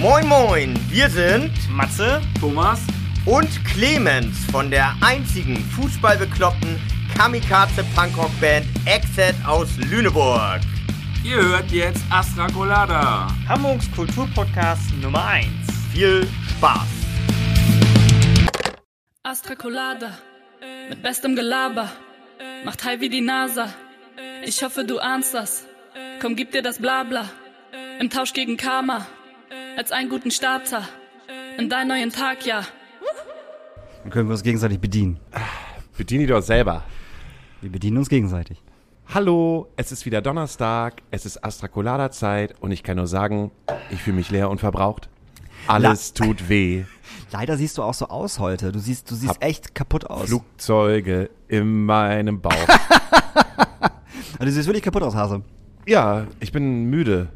Moin Moin, wir sind Matze, Thomas und Clemens von der einzigen fußballbekloppten Kamikaze-Punkrock-Band Exit aus Lüneburg. Ihr hört jetzt Astra Colada. Hamburgs Kulturpodcast Nummer 1. Viel Spaß! Astra Colada, mit bestem Gelaber, macht high wie die NASA. Ich hoffe, du ahnst das. Komm, gib dir das Blabla. Im Tausch gegen Karma, als einen guten Starter. In deinen neuen Tag, ja. Dann können wir uns gegenseitig bedienen. Bediene dich doch selber. Wir bedienen uns gegenseitig. Hallo, es ist wieder Donnerstag, es ist Astracolada-Zeit und ich kann nur sagen, ich fühle mich leer und verbraucht. Alles tut weh. Leider siehst du auch so aus heute. Du siehst, du siehst Hab echt kaputt aus. Flugzeuge in meinem Bauch. Also, du siehst wirklich kaputt aus, Hase. Ja, ich bin müde.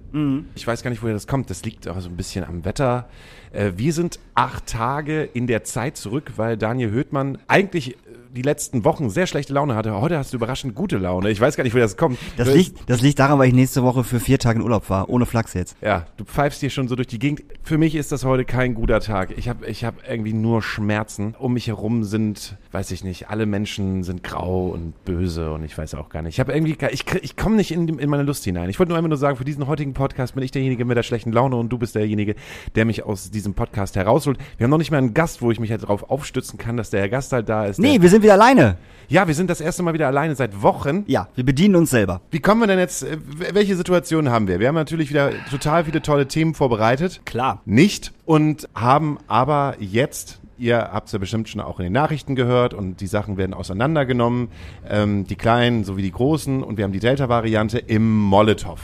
Ich weiß gar nicht, woher das kommt. Das liegt auch so ein bisschen am Wetter. Äh, wir sind acht Tage in der Zeit zurück, weil Daniel Höhtmann eigentlich die letzten Wochen sehr schlechte Laune hatte. Heute hast du überraschend gute Laune. Ich weiß gar nicht, woher das kommt. Das Du- liegt, das liegt daran, weil ich nächste Woche für vier Tage in Urlaub war. Ohne Flachs jetzt. Ja, du pfeifst hier schon so durch die Gegend. Für mich ist das heute kein guter Tag. Ich habe ich hab irgendwie nur Schmerzen. Um mich herum sind, weiß ich nicht, alle Menschen sind grau und böse und ich weiß auch gar nicht. Ich habe irgendwie, ich, ich komme nicht in, in meine Lust hinein. Ich wollte nur einfach nur sagen, für diesen heutigen Podcast bin ich derjenige mit der schlechten Laune und du bist derjenige, der mich aus diesem Podcast herausholt. Wir haben noch nicht mal einen Gast, wo ich mich halt darauf aufstützen kann, dass der Herr Gast halt da ist. Nee, wir sind wieder alleine. ja, wir sind das erste Mal wieder alleine seit Wochen. Ja, wir bedienen uns selber. Wie kommen wir denn jetzt, äh, welche Situationen haben wir? Wir haben natürlich wieder total viele tolle Themen vorbereitet. Klar. Nicht und haben aber jetzt, ihr habt es ja bestimmt schon auch in den Nachrichten gehört und die Sachen werden auseinandergenommen, ähm, die kleinen sowie die großen und wir haben die Delta-Variante im Molotow.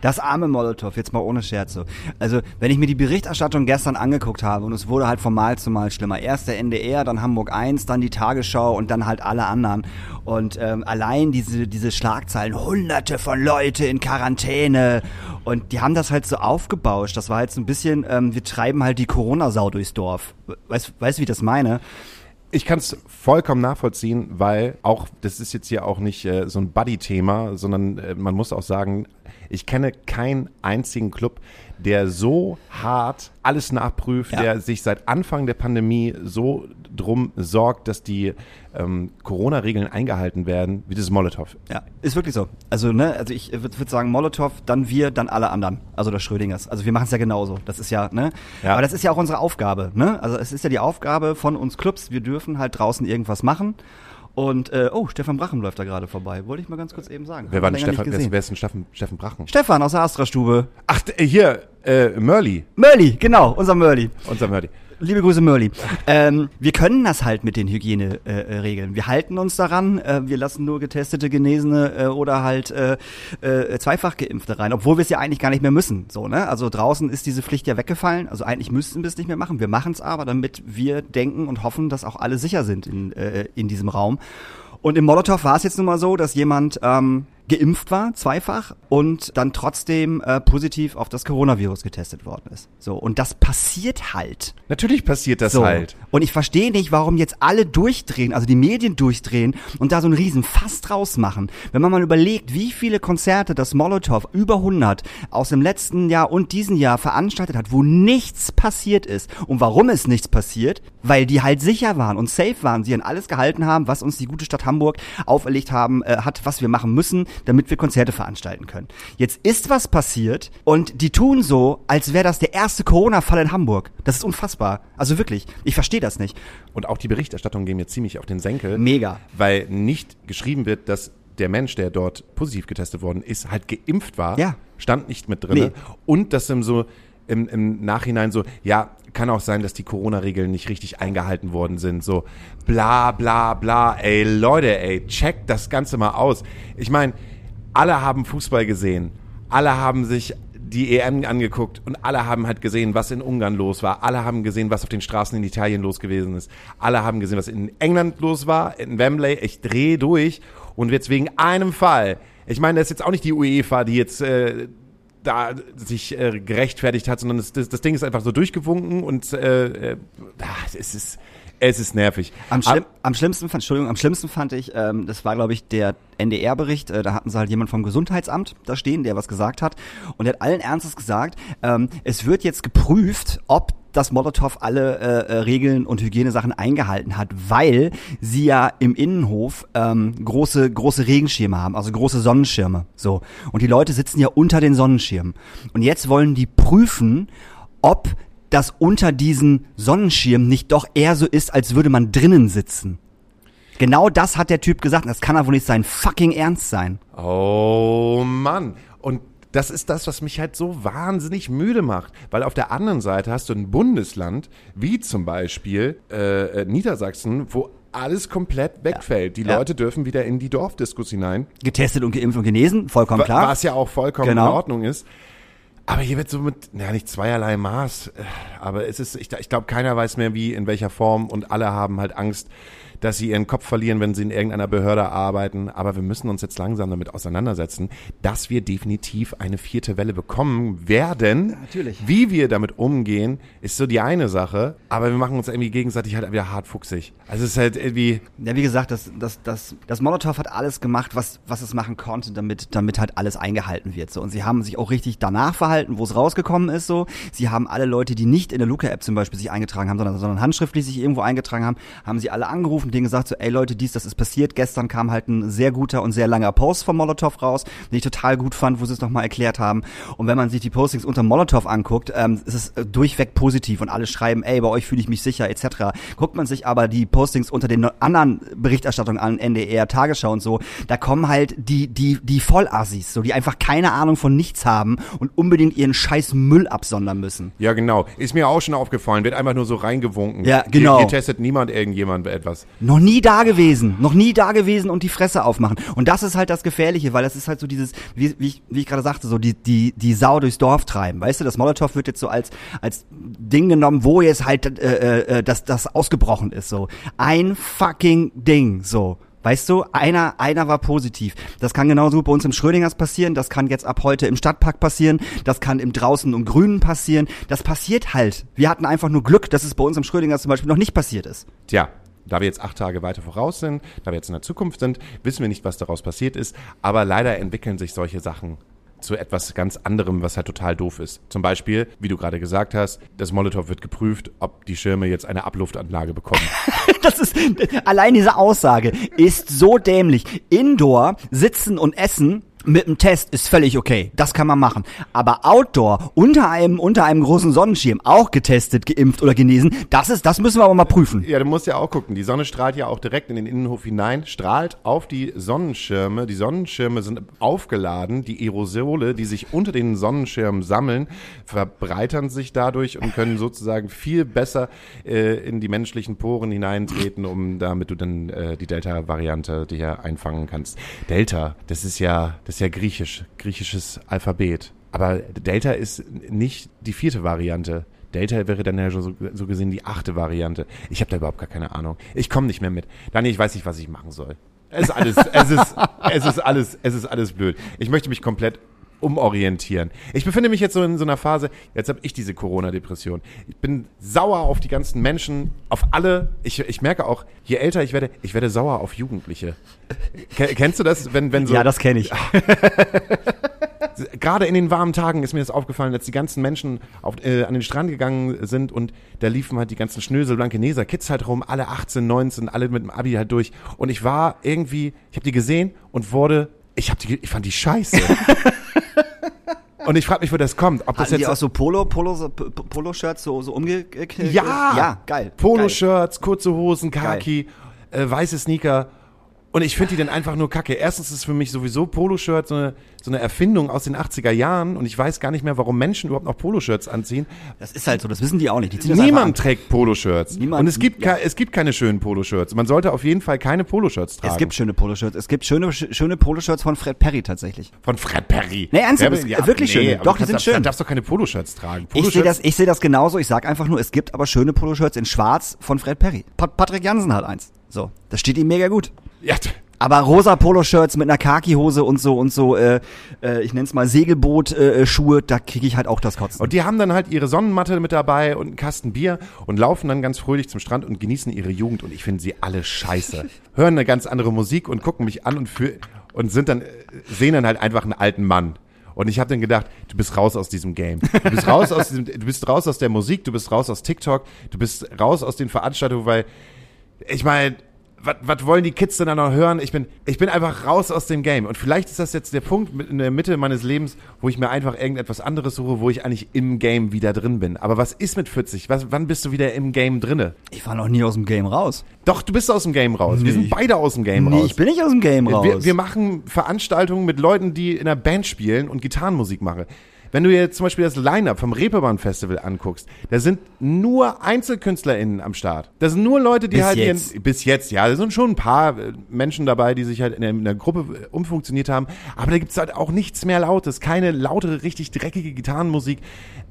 Das arme Molotow, jetzt mal ohne Scherze. Also, wenn ich mir die Berichterstattung gestern angeguckt habe und es wurde halt von Mal zu Mal schlimmer. Erst der NDR, dann Hamburg 1, dann die Tagesschau und dann halt alle anderen. Und ähm, allein diese, diese Schlagzeilen, hunderte von Leute in Quarantäne. Und die haben das halt so aufgebauscht. Das war halt so ein bisschen, ähm, wir treiben halt die Corona-Sau durchs Dorf. Weißt du, wie ich das meine? Ich kann es vollkommen nachvollziehen, weil auch, das ist jetzt hier auch nicht äh, so ein Buddy-Thema, sondern äh, man muss auch sagen, ich kenne keinen einzigen Club, der so hart alles nachprüft, Ja. der sich seit Anfang der Pandemie so drum sorgt, dass die ähm, Corona-Regeln eingehalten werden, wie das Molotow. Ja, ist wirklich so. Also, ne, also ich würde würd sagen, Molotow, dann wir, dann alle anderen. Also das Schrödingers. Also wir machen es ja genauso. Das ist ja, ne? Ja. Aber das ist ja auch unsere Aufgabe, ne? Also es ist ja die Aufgabe von uns Clubs, wir dürfen halt draußen irgendwas machen. Und, äh, oh, Stefan Brachen läuft da gerade vorbei. Wollte ich mal ganz kurz eben sagen. Wer Hab war denn Stefan, wer ist, gesehen. wer ist denn Steffen, Steffen Brachen? Stefan aus der Astra-Stube. Ach, d- hier, äh, Murley, Mörli, genau, unser Mörli. unser Murley. Liebe Grüße, Mörli. Ähm, wir können das halt mit den Hygieneregeln. Äh, wir halten uns daran. Äh, wir lassen nur getestete, Genesene äh, oder halt äh, äh, zweifach Geimpfte rein, obwohl wir es ja eigentlich gar nicht mehr müssen. So, ne? Also draußen ist diese Pflicht ja weggefallen. Also eigentlich müssten wir es nicht mehr machen. Wir machen es aber, damit wir denken und hoffen, dass auch alle sicher sind in, äh, in diesem Raum. Und im Molotow war es jetzt nun mal so, dass jemand ähm, geimpft war, zweifach, und dann trotzdem äh, positiv auf das Coronavirus getestet worden ist. So, und das passiert halt. Natürlich passiert das So. halt. Und ich verstehe nicht, warum jetzt alle durchdrehen, also die Medien durchdrehen und da so einen riesen Fass draus machen. Wenn man mal überlegt, wie viele Konzerte das Molotow, über 100, aus dem letzten Jahr und diesem Jahr veranstaltet hat, wo nichts passiert ist. Und warum ist nichts passiert? Weil die halt sicher waren und safe waren. Sie an alles gehalten haben, was uns die gute Stadt Hamburg auferlegt haben, äh, hat, was wir machen müssen, damit wir Konzerte veranstalten können. Jetzt ist was passiert und die tun so, als wäre das der erste Corona-Fall in Hamburg. Das ist unfassbar. Also wirklich, ich verstehe das nicht. Und auch die Berichterstattung gehen mir ziemlich auf den Senkel. Mega. Weil nicht geschrieben wird, dass der Mensch, der dort positiv getestet worden ist, halt geimpft war. Ja. Stand nicht mit drin. Nee. Und dass im so im, im Nachhinein so, ja, kann auch sein, dass die Corona-Regeln nicht richtig eingehalten worden sind. So bla bla bla. Ey, Leute, ey, checkt das Ganze mal aus. Ich meine, alle haben Fußball gesehen. Alle haben sich die EM angeguckt und alle haben halt gesehen, was in Ungarn los war. Alle haben gesehen, was auf den Straßen in Italien los gewesen ist. Alle haben gesehen, was in England los war, in Wembley. Ich drehe durch und jetzt wegen einem Fall. Ich meine, das ist jetzt auch nicht die UEFA, die jetzt äh, da sich äh, gerechtfertigt hat, sondern das, das, das Ding ist einfach so durchgewunken und äh, äh, ah, es ist Es ist nervig. Am, schlimm, am schlimmsten fand, Entschuldigung, am schlimmsten fand ich, ähm, das war glaube ich der NDR-Bericht, äh, da hatten sie halt jemand vom Gesundheitsamt da stehen, der was gesagt hat und der hat allen Ernstes gesagt, ähm, es wird jetzt geprüft, ob das Molotow alle äh, äh, Regeln und Hygienesachen eingehalten hat, weil sie ja im Innenhof ähm, große große Regenschirme haben, also große Sonnenschirme, so und die Leute sitzen ja unter den Sonnenschirmen und jetzt wollen die prüfen, ob das unter diesen Sonnenschirmen nicht doch eher so ist, als würde man drinnen sitzen. Genau das hat der Typ gesagt. Das kann aber wohl nicht sein fucking Ernst sein. Oh Mann. Und das ist das, was mich halt so wahnsinnig müde macht. Weil auf der anderen Seite hast du ein Bundesland, wie zum Beispiel äh, äh, Niedersachsen, wo alles komplett wegfällt. Die Ja. Leute dürfen wieder in die Dorfdiskus hinein. Getestet und geimpft und genesen, vollkommen klar. Was ja auch vollkommen Genau. in Ordnung ist. Aber hier wird so mit, ja nicht zweierlei Maß, äh, aber es ist, ich, ich glaube, keiner weiß mehr wie, in welcher Form und alle haben halt Angst, dass sie ihren Kopf verlieren, wenn sie in irgendeiner Behörde arbeiten. Aber wir müssen uns jetzt langsam damit auseinandersetzen, dass wir definitiv eine vierte Welle bekommen werden. Natürlich. Wie wir damit umgehen, ist so die eine Sache, aber wir machen uns irgendwie gegenseitig halt wieder hart fuchsig. Also es ist halt irgendwie, Ja, wie gesagt, das, das, das, das Molotow hat alles gemacht, was, was es machen konnte, damit, damit halt alles eingehalten wird. So. Und sie haben sich auch richtig danach verhalten, wo es rausgekommen ist. So. Sie haben alle Leute, die nicht in der Luca-App zum Beispiel sich eingetragen haben, sondern, sondern handschriftlich sich irgendwo eingetragen haben, haben sie alle angerufen, denen gesagt, so, ey Leute, dies, das ist passiert. Gestern kam halt ein sehr guter und sehr langer Post vom Molotow raus, den ich total gut fand, wo sie es nochmal erklärt haben. Und wenn man sich die Postings unter Molotow anguckt, ähm, ist es äh, durchweg positiv und alle schreiben, ey, bei euch fühle ich mich sicher, etc. Guckt man sich aber die Postings unter den anderen Berichterstattungen an, NDR, Tagesschau und so, da kommen halt die, die, die Vollassis, so, die einfach keine Ahnung von nichts haben und unbedingt ihren scheiß Müll absondern müssen. ja genau, ist mir auch schon aufgefallen, wird einfach nur so reingewunken. Ja, genau. Hier, hier testet niemand irgendjemand etwas. Noch nie da gewesen, noch nie da gewesen und die Fresse aufmachen. Und das ist halt das Gefährliche, weil das ist halt so dieses, wie, wie ich, wie ich gerade sagte, so die, die, die Sau durchs Dorf treiben. Weißt du, das Molotow wird jetzt so als, als Ding genommen, wo jetzt halt äh, äh, das, das ausgebrochen ist. So ein fucking Ding. So. Weißt du, einer, einer war positiv. Das kann genauso bei uns im Schrödingers passieren, das kann jetzt ab heute im Stadtpark passieren, das kann im Draußen und Grünen passieren. Das passiert halt. Wir hatten einfach nur Glück, dass es bei uns im Schrödingers zum Beispiel noch nicht passiert ist. Tja, da wir jetzt acht Tage weiter voraus sind, da wir jetzt in der Zukunft sind, wissen wir nicht, was daraus passiert ist. Aber leider entwickeln sich solche Sachen zu etwas ganz anderem, was halt total doof ist. Zum Beispiel, wie du gerade gesagt hast, das Molotow wird geprüft, ob die Schirme jetzt eine Abluftanlage bekommen. Das ist, allein diese Aussage ist so dämlich. Indoor sitzen und essen mit einem Test ist völlig okay. Das kann man machen. Aber Outdoor, unter einem, unter einem großen Sonnenschirm, auch getestet, geimpft oder genesen, das ist, das müssen wir aber mal prüfen. Ja, du musst ja auch gucken. Die Sonne strahlt ja auch direkt in den Innenhof hinein, strahlt auf die Sonnenschirme. Die Sonnenschirme sind aufgeladen. Die Aerosole, die sich unter den Sonnenschirmen sammeln, verbreitern sich dadurch und können sozusagen viel besser äh, in die menschlichen Poren hineintreten, um damit du dann äh, die Delta-Variante dir einfangen kannst. Delta, das ist ja, das ist ja griechisch, griechisches Alphabet. Aber Delta ist nicht die vierte Variante. Delta wäre dann ja so, so gesehen die achte Variante. Ich habe da überhaupt gar keine Ahnung. Ich komme nicht mehr mit. Daniel, ich weiß nicht, was ich machen soll. Es ist alles, es ist, es ist alles, es ist alles blöd. Ich möchte mich komplett umorientieren. Ich befinde mich jetzt so in so einer Phase, jetzt habe ich diese Corona-Depression. Ich bin sauer auf die ganzen Menschen, auf alle. Ich, ich merke auch, je älter ich werde, ich werde sauer auf Jugendliche. Ke- Kennst du das, wenn, wenn so Ja, das kenne ich. gerade in den warmen Tagen ist mir das aufgefallen, dass die ganzen Menschen auf, äh, an den Strand gegangen sind und da liefen halt die ganzen Schnösel, Blankeneser, Kids halt rum, alle 18, 19, alle mit dem Abi halt durch. Und ich war irgendwie, ich habe die gesehen und wurde, ich hab die, ich fand die scheiße. und ich frage mich, wo das kommt. Ob das Hatten die jetzt auch so Polo, Polo, P- P- Polo-Shirts so, so umgeknickt? ja, Ja, geil. Poloshirts, kurze Hosen, Khaki, äh, weiße Sneaker. Und ich finde die dann einfach nur kacke. Erstens ist für mich sowieso Poloshirt so eine, so eine Erfindung aus den 80er Jahren und ich weiß gar nicht mehr, warum Menschen überhaupt noch Poloshirts anziehen. Das ist halt so, das wissen die auch nicht. Die Niemand an. trägt Poloshirts. Niemand- und es gibt, ja. es gibt keine schönen Poloshirts. Man sollte auf jeden Fall keine Poloshirts tragen. Es gibt schöne Poloshirts. Es gibt schöne, sch- schöne Poloshirts von Fred Perry tatsächlich. von Fred Perry. Nee, ernsthaft, Der- es- wirklich schöne. aber Doch, die sind schön. Du darfst doch keine Poloshirts tragen. Ich sehe das, ich sehe das genauso. Ich sag einfach nur, es gibt aber schöne Poloshirts in Schwarz von Fred Perry. Pa Patrick Jansen hat eins. So, das steht ihm mega gut. Ja, Aber rosa Poloshirts mit einer Khaki-Hose und so und so, äh, äh, ich nenn's mal Segelboot-Schuhe, da kriege ich halt auch das Kotzen. Und die haben dann halt ihre Sonnenmatte mit dabei und einen Kasten Bier und laufen dann ganz fröhlich zum Strand und genießen ihre Jugend. Und ich finde sie alle scheiße. Hören eine ganz andere Musik und gucken mich an und, für, und sind dann, äh, sehen dann halt einfach einen alten Mann. Und ich habe dann gedacht, du bist raus aus diesem Game. Du bist raus aus diesem, du bist raus aus der Musik, du bist raus aus TikTok, du bist raus aus den Veranstaltungen, weil ich meine, was wollen die Kids denn da noch hören? Ich bin, ich bin einfach raus aus dem Game. Und vielleicht ist das jetzt der Punkt in der Mitte meines Lebens, wo ich mir einfach irgendetwas anderes suche, wo ich eigentlich im Game wieder drin bin. Aber was ist mit 40? Was, wann bist du wieder im Game drinne? Ich war noch nie aus dem Game raus. Doch, du bist aus dem Game raus. Wir sind beide aus dem Game Nee, raus. ich bin nicht aus dem Game raus. Wir, wir machen Veranstaltungen mit Leuten, die in einer Band spielen und Gitarrenmusik machen. Wenn du jetzt zum Beispiel das Line-Up vom Reeperbahn Festival anguckst, da sind nur EinzelkünstlerInnen am Start. Das sind nur Leute, die Bis halt jetzt. ihren, bis jetzt, ja, da sind schon ein paar äh, Menschen dabei, die sich halt in der, in der Gruppe äh, umfunktioniert haben, aber da gibt's halt auch nichts mehr Lautes, keine lautere, richtig dreckige Gitarrenmusik,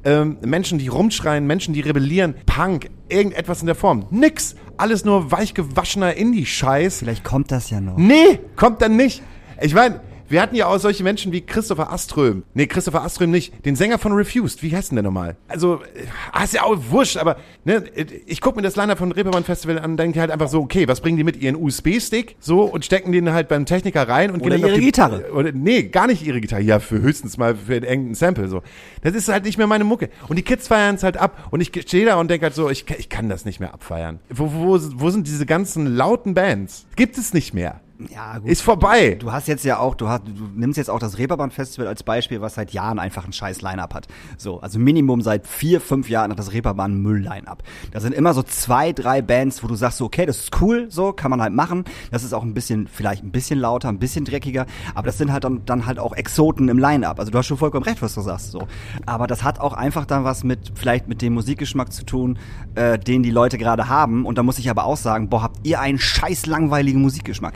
ähm, Menschen, die rumschreien, Menschen, die rebellieren, Punk, irgendetwas in der Form. Nix. Alles nur weichgewaschener Indie-Scheiß. Vielleicht kommt das ja noch. Nee, kommt dann nicht. Ich meine, wir hatten ja auch solche Menschen wie Christopher Aström. Nee, Christopher Aström nicht. Den Sänger von Refused. Wie heißt denn der nochmal? Also, äh, ist ja auch wurscht, aber ne, ich gucke mir das Line-Up von Reeperbahn Festival an und denke halt einfach so, okay, was bringen die mit ihren USB-Stick so und stecken den halt beim Techniker rein und Oder gehen dann ihre die, Gitarre. Oder, nee, gar nicht ihre Gitarre. Ja, für höchstens mal für irgendein Sample so. Das ist halt nicht mehr meine Mucke. Und die Kids feiern es halt ab und ich stehe da und denke halt so, ich, ich kann das nicht mehr abfeiern. Wo, wo, wo sind diese ganzen lauten Bands? Gibt es nicht mehr. Ja, gut. Ist vorbei. Du hast jetzt ja auch, du, hast, du nimmst jetzt auch das Reeperbahn Festival als Beispiel, was seit Jahren einfach ein scheiß Line-Up hat. So, also Minimum seit vier, fünf Jahren hat das Reeperbahn Müll-Line-Up. Da sind immer so zwei, drei Bands, wo du sagst, so, okay, das ist cool, so, kann man halt machen. Das ist auch ein bisschen, vielleicht ein bisschen lauter, ein bisschen dreckiger, aber das sind halt dann, dann halt auch Exoten im Line-Up. Also du hast schon vollkommen recht, was du sagst, so. Aber das hat auch einfach dann was mit, vielleicht mit dem Musikgeschmack zu tun, äh, den die Leute gerade haben. Und da muss ich aber auch sagen, boah, habt ihr einen scheiß langweiligen Musikgeschmack.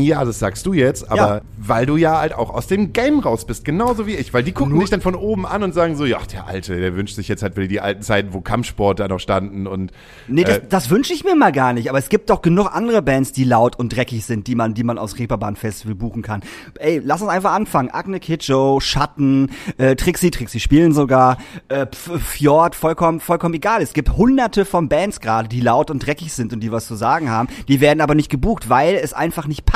Ja, das sagst du jetzt, aber Ja. weil du ja halt auch aus dem Game raus bist, genauso wie ich. Weil die gucken Nur- dich dann von oben an und sagen so, ja, der Alte, der wünscht sich jetzt halt wieder die alten Zeiten, wo Kampfsport da noch standen und Nee, das, äh, das wünsche ich mir mal gar nicht. Aber es gibt doch genug andere Bands, die laut und dreckig sind, die man, die man aus Reeperbahn Festival buchen kann. Ey, lass uns einfach anfangen. Agne Kidjo, Schatten, äh, Trixie, Trixie spielen sogar, äh, Fjord, vollkommen, vollkommen egal. Es gibt hunderte von Bands gerade, die laut und dreckig sind und die was zu sagen haben. Die werden aber nicht gebucht, weil es einfach nicht passt.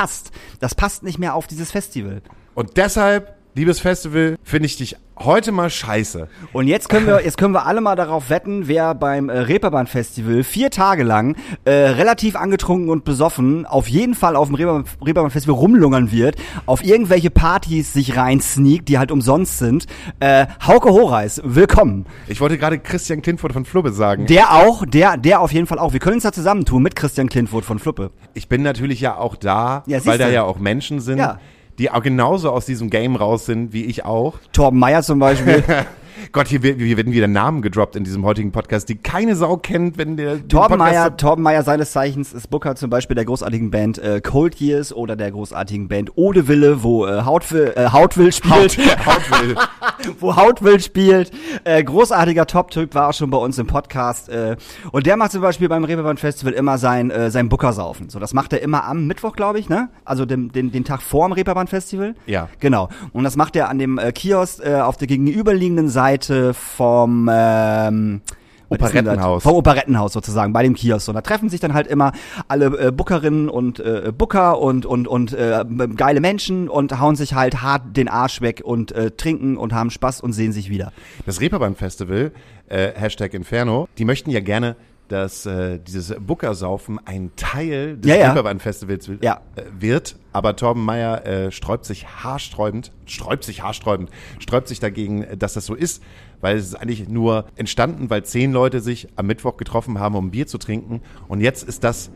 Das passt nicht mehr auf dieses Festival. und deshalb, liebes Festival, finde ich dich heute mal scheiße. Und jetzt können wir, jetzt können wir alle mal darauf wetten, wer beim äh, Reeperbahn Festival vier Tage lang äh, relativ angetrunken und besoffen auf jeden Fall auf dem Reeperbahn, Reeperbahn Festival rumlungern wird, auf irgendwelche Partys sich rein sneakt, die halt umsonst sind. Äh, Hauke Horeis, willkommen. Ich wollte gerade Christian Klintfurt von Flubbe sagen. Der auch, der, der auf jeden Fall auch. Wir können uns da zusammentun mit Christian Klintwood von Fluppe. Ich bin natürlich ja auch da, Ja, weil da ja auch Menschen sind, Ja. Die auch genauso aus diesem Game raus sind wie ich auch. Torben Meyer zum Beispiel. Gott, hier, hier werden wieder Namen gedroppt in diesem heutigen Podcast, die keine Sau kennt, wenn der Torben Meyer, Torben Meyer seines Zeichens ist Booker zum Beispiel der großartigen Band äh, Cold Years oder der großartigen Band Ode Wille, wo äh, Hautwill, äh, Hautwill spielt. Haut will. wo Hautwild spielt. Äh, großartiger Top-Typ war auch schon bei uns im Podcast. Äh, und der macht zum Beispiel beim Reeperbahn Festival immer sein, äh, sein Bookersaufen. So, das macht er immer am Mittwoch, glaube ich, ne? Also den, den, den Tag vor dem Reeperbahn Festival. Ja. Genau. Und das macht er an dem äh, Kiosk äh, auf der gegenüberliegenden Seite vom ähm, Operettenhaus. Vom Operettenhaus sozusagen, bei dem Kiosk. Und da treffen sich dann halt immer alle äh, Bookerinnen und äh, Booker und, und, und äh, geile Menschen und hauen sich halt hart den Arsch weg und äh, trinken und haben Spaß und sehen sich wieder. Das Reeperbahn-Festival, äh, Hashtag Inferno, die möchten ja gerne, dass äh, dieses Bookersaufen ein Teil des Ja. Reeperbahn-Festivals Ja. äh, wird. Aber Torben Meyer äh, sträubt sich haarsträubend, sträubt sich haarsträubend, sträubt sich dagegen, dass das so ist, weil es ist eigentlich nur entstanden, weil zehn Leute sich am Mittwoch getroffen haben, um Bier zu trinken. Und jetzt ist das,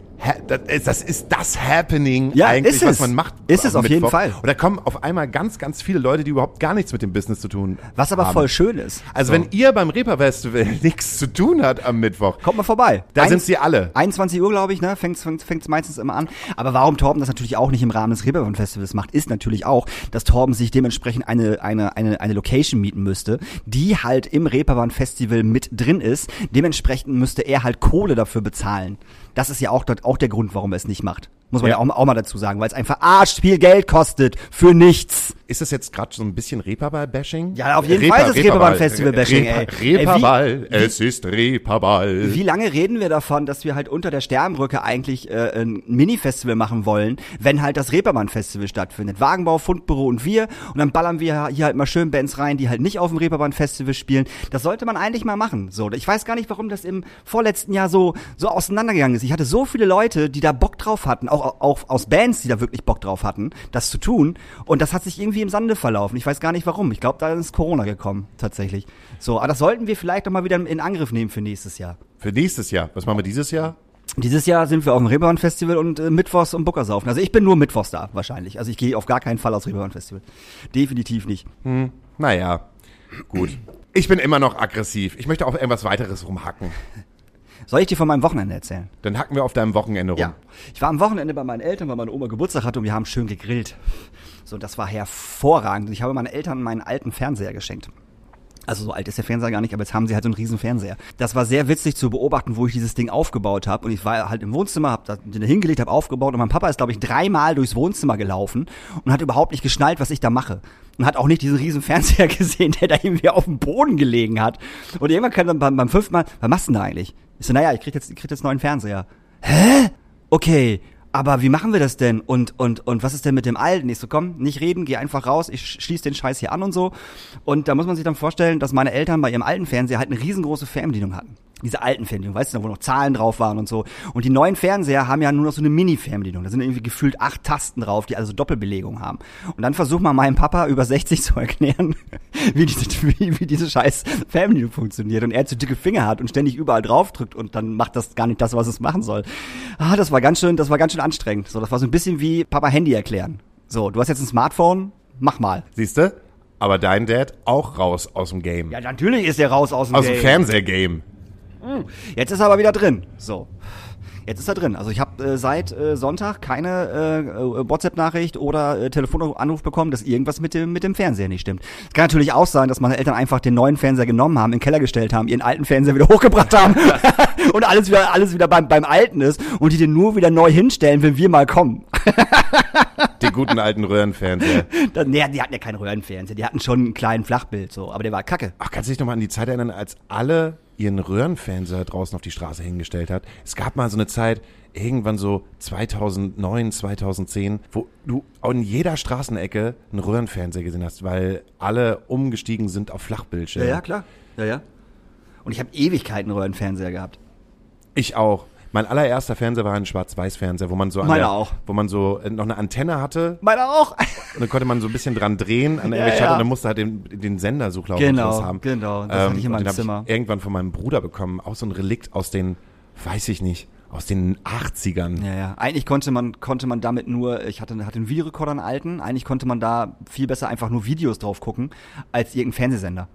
das ist das, ist das Happening Ja, eigentlich, ist was es. man macht. Ist es auf jeden Mittwoch. Fall. Und da kommen auf einmal ganz, ganz viele Leute, die überhaupt gar nichts mit dem Business zu tun Was aber haben. voll schön ist. Also So. wenn ihr beim Reaper-Festival nichts zu tun habt am Mittwoch, Kommt mal vorbei. da Eins- sind sie alle. 21 Uhr, glaube ich, ne? Fängt's, fängt's, fängt's meistens immer an. Aber warum Torben das natürlich auch nicht im Rahmen des Reeperbahn Festivals macht, ist natürlich auch, dass Torben sich dementsprechend eine, eine, eine, eine Location mieten müsste, die halt im Reeperbahn Festival mit drin ist. Dementsprechend müsste er halt Kohle dafür bezahlen. Das ist ja auch, dort auch der Grund, warum er es nicht macht. Muss man ja, Ja. auch, auch mal dazu sagen, weil es einfach arsch viel Geld kostet für nichts. Ist das jetzt gerade so ein bisschen Reeperball-Bashing? Ja, auf jeden Fall ist es Reeperbahn-Festival-Bashing, ey. Reeper- Ey, wie- es ist Reeperball. Wie lange reden wir davon, dass wir halt unter der Sternbrücke eigentlich äh, ein Mini-Festival machen wollen, wenn halt das Reeperbahn-Festival stattfindet? Wagenbau, Fundbüro und wir. Und dann ballern wir hier halt mal schön Bands rein, die halt nicht auf dem Reeperbahn-Festival spielen. Das sollte man eigentlich mal machen. So, ich weiß gar nicht, warum das im vorletzten Jahr so so auseinandergegangen ist. Ich hatte so viele Leute, die da Bock drauf hatten, auch, auch aus Bands, die da wirklich Bock drauf hatten, das zu tun. Und das hat sich irgendwie im Sande verlaufen. Ich weiß gar nicht warum. Ich glaube, da ist Corona gekommen, tatsächlich. So, aber das sollten wir vielleicht doch mal wieder in Angriff nehmen für nächstes Jahr. Für nächstes Jahr. Was machen wir dieses Jahr? Dieses Jahr sind wir auf dem Reeperbahn Festival und äh, Mittwochs und Buckersaufen. Also ich bin nur Mittwochs da, wahrscheinlich. Also ich gehe auf gar keinen Fall aufs Reeperbahn Festival. Definitiv nicht. Naja, gut. Ich bin immer noch aggressiv. Ich möchte auf irgendwas weiteres rumhacken. Soll ich dir von meinem Wochenende erzählen? Dann hacken wir auf deinem Wochenende rum. Ja. Ich war am Wochenende bei meinen Eltern, weil meine Oma Geburtstag hatte und wir haben schön gegrillt. So, das war hervorragend. Und ich habe meinen Eltern meinen alten Fernseher geschenkt. Also so alt ist der Fernseher gar nicht, aber jetzt haben sie halt so einen riesen Fernseher. Das war sehr witzig zu beobachten, wo ich dieses Ding aufgebaut habe. Und ich war halt im Wohnzimmer, habe da den hingelegt, habe aufgebaut und mein Papa ist, glaube ich, dreimal durchs Wohnzimmer gelaufen und hat überhaupt nicht geschnallt, was ich da mache. Und hat auch nicht diesen riesen Fernseher gesehen, der da irgendwie auf dem Boden gelegen hat. Und irgendwann kann dann beim, beim fünften Mal, was machst du denn da eigentlich? Ich so, naja, ich krieg jetzt, ich krieg jetzt neuen Fernseher. Hä? Okay, aber wie machen wir das denn? Und, und, und was ist denn mit dem Alten? Ich so, komm, nicht reden, geh einfach raus, ich schließe den Scheiß hier an und so. Und da muss man sich dann vorstellen, dass meine Eltern bei ihrem alten Fernseher halt eine riesengroße Fernbedienung hatten. Diese alten Fernbedienungen, weißt du, wo noch Zahlen drauf waren und so. Und die neuen Fernseher haben ja nur noch so eine Mini-Fernbedienung. Da sind irgendwie gefühlt acht Tasten drauf, die also Doppelbelegung haben. Und dann versucht man meinem Papa über 60 zu erklären, wie diese, wie, wie diese scheiß Fernbedienung funktioniert. Und er zu dicke Finger hat und ständig überall draufdrückt und dann macht das gar nicht das, was es machen soll. Ah, das war ganz schön, das war ganz schön anstrengend. So, das war so ein bisschen wie Papa Handy erklären. So, du hast jetzt ein Smartphone, mach mal. Siehst du? Aber dein Dad auch raus aus dem Game. Ja, natürlich ist er raus aus dem aus dem Game. Fernsehgame. Jetzt ist er aber wieder drin. So. Jetzt ist er drin. Also ich habe äh, seit äh, Sonntag keine äh, äh, WhatsApp-Nachricht oder äh, Telefonanruf bekommen, dass irgendwas mit dem, mit dem Fernseher nicht stimmt. Es kann natürlich auch sein, dass meine Eltern einfach den neuen Fernseher genommen haben, in den Keller gestellt haben, ihren alten Fernseher wieder hochgebracht haben und alles wieder, alles wieder beim, beim alten ist und die den nur wieder neu hinstellen, wenn wir mal kommen. Den guten alten Röhrenfernseher. Dann, nee, die hatten ja keinen Röhrenfernseher, die hatten schon einen kleinen Flachbild, so, aber der war kacke. Ach, kannst du dich noch mal an die Zeit erinnern, als alle ihren Röhrenfernseher draußen auf die Straße hingestellt hat? Es gab mal so eine Zeit, irgendwann so 2009, 2010, wo du in jeder Straßenecke einen Röhrenfernseher gesehen hast, weil alle umgestiegen sind auf Flachbildschirme. Ja, ja, klar. Ja, ja. Und ich habe Ewigkeiten Röhrenfernseher gehabt. Ich auch. Mein allererster Fernseher war ein Schwarz-Weiß-Fernseher, wo man so der, auch. wo man so äh, noch eine Antenne hatte Meiner auch. und dann konnte man so ein bisschen dran drehen an der Ja, ja. und dann musste halt den, den Sendersuchlauf Genau, haben. Ähm, genau. Das hatte ich in meinem Zimmer. Ich irgendwann von meinem Bruder bekommen, auch so ein Relikt aus den, weiß ich nicht, aus den 80ern. Ja, ja. Eigentlich konnte man, konnte man damit nur, ich hatte, hatte einen Videorekorder, einen alten, eigentlich konnte man da viel besser einfach nur Videos drauf gucken, als irgendein Fernsehsender.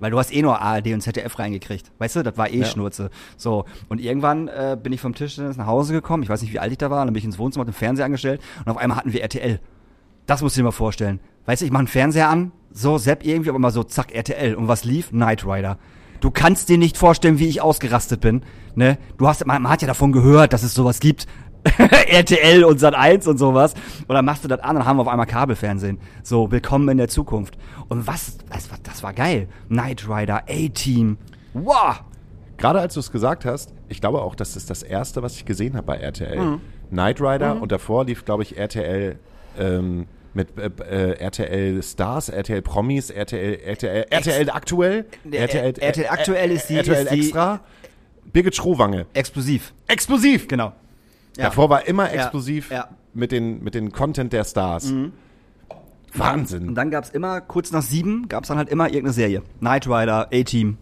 Weil du hast eh nur ARD und ZDF reingekriegt. Weißt du, das war eh Ja. Schnurze. So. Und irgendwann äh, bin ich vom Tischtennis nach Hause gekommen. Ich weiß nicht, wie alt ich da war. Dann bin ich ins Wohnzimmer, hab den Fernseher angestellt und auf einmal hatten wir RTL. Das musst du dir mal vorstellen. Weißt du, ich mach einen Fernseher an, so Sepp irgendwie, aber mal so zack, RTL. Und was lief? Knight Rider. Du kannst dir nicht vorstellen, wie ich ausgerastet bin. Ne? Du hast, man, man hat ja davon gehört, dass es sowas gibt. RTL und Sat 1 und sowas. Und dann machst du das an und haben wir auf einmal Kabelfernsehen. So, willkommen in der Zukunft. Und was, das war, das war geil. Knight Rider, A-Team. Wow! Gerade als du es gesagt hast, ich glaube auch, das ist das erste, was ich gesehen habe bei RTL. Mhm. Knight Rider und davor lief, glaube ich, RTL ähm, mit äh, äh, RTL Stars, RTL Promis, RTL, RTL, RTL aktuell, Nee, RTL aktuell ist die- RTL ist die- Extra, Birgit Schrowange. Explosiv. Explosiv! Genau. Ja. Davor war immer Ja, explosiv ja. mit den mit den Content der Stars. Wahnsinn. Und dann gab's immer, kurz nach sieben, gab's dann halt immer irgendeine Serie. Knight Rider, A-Team,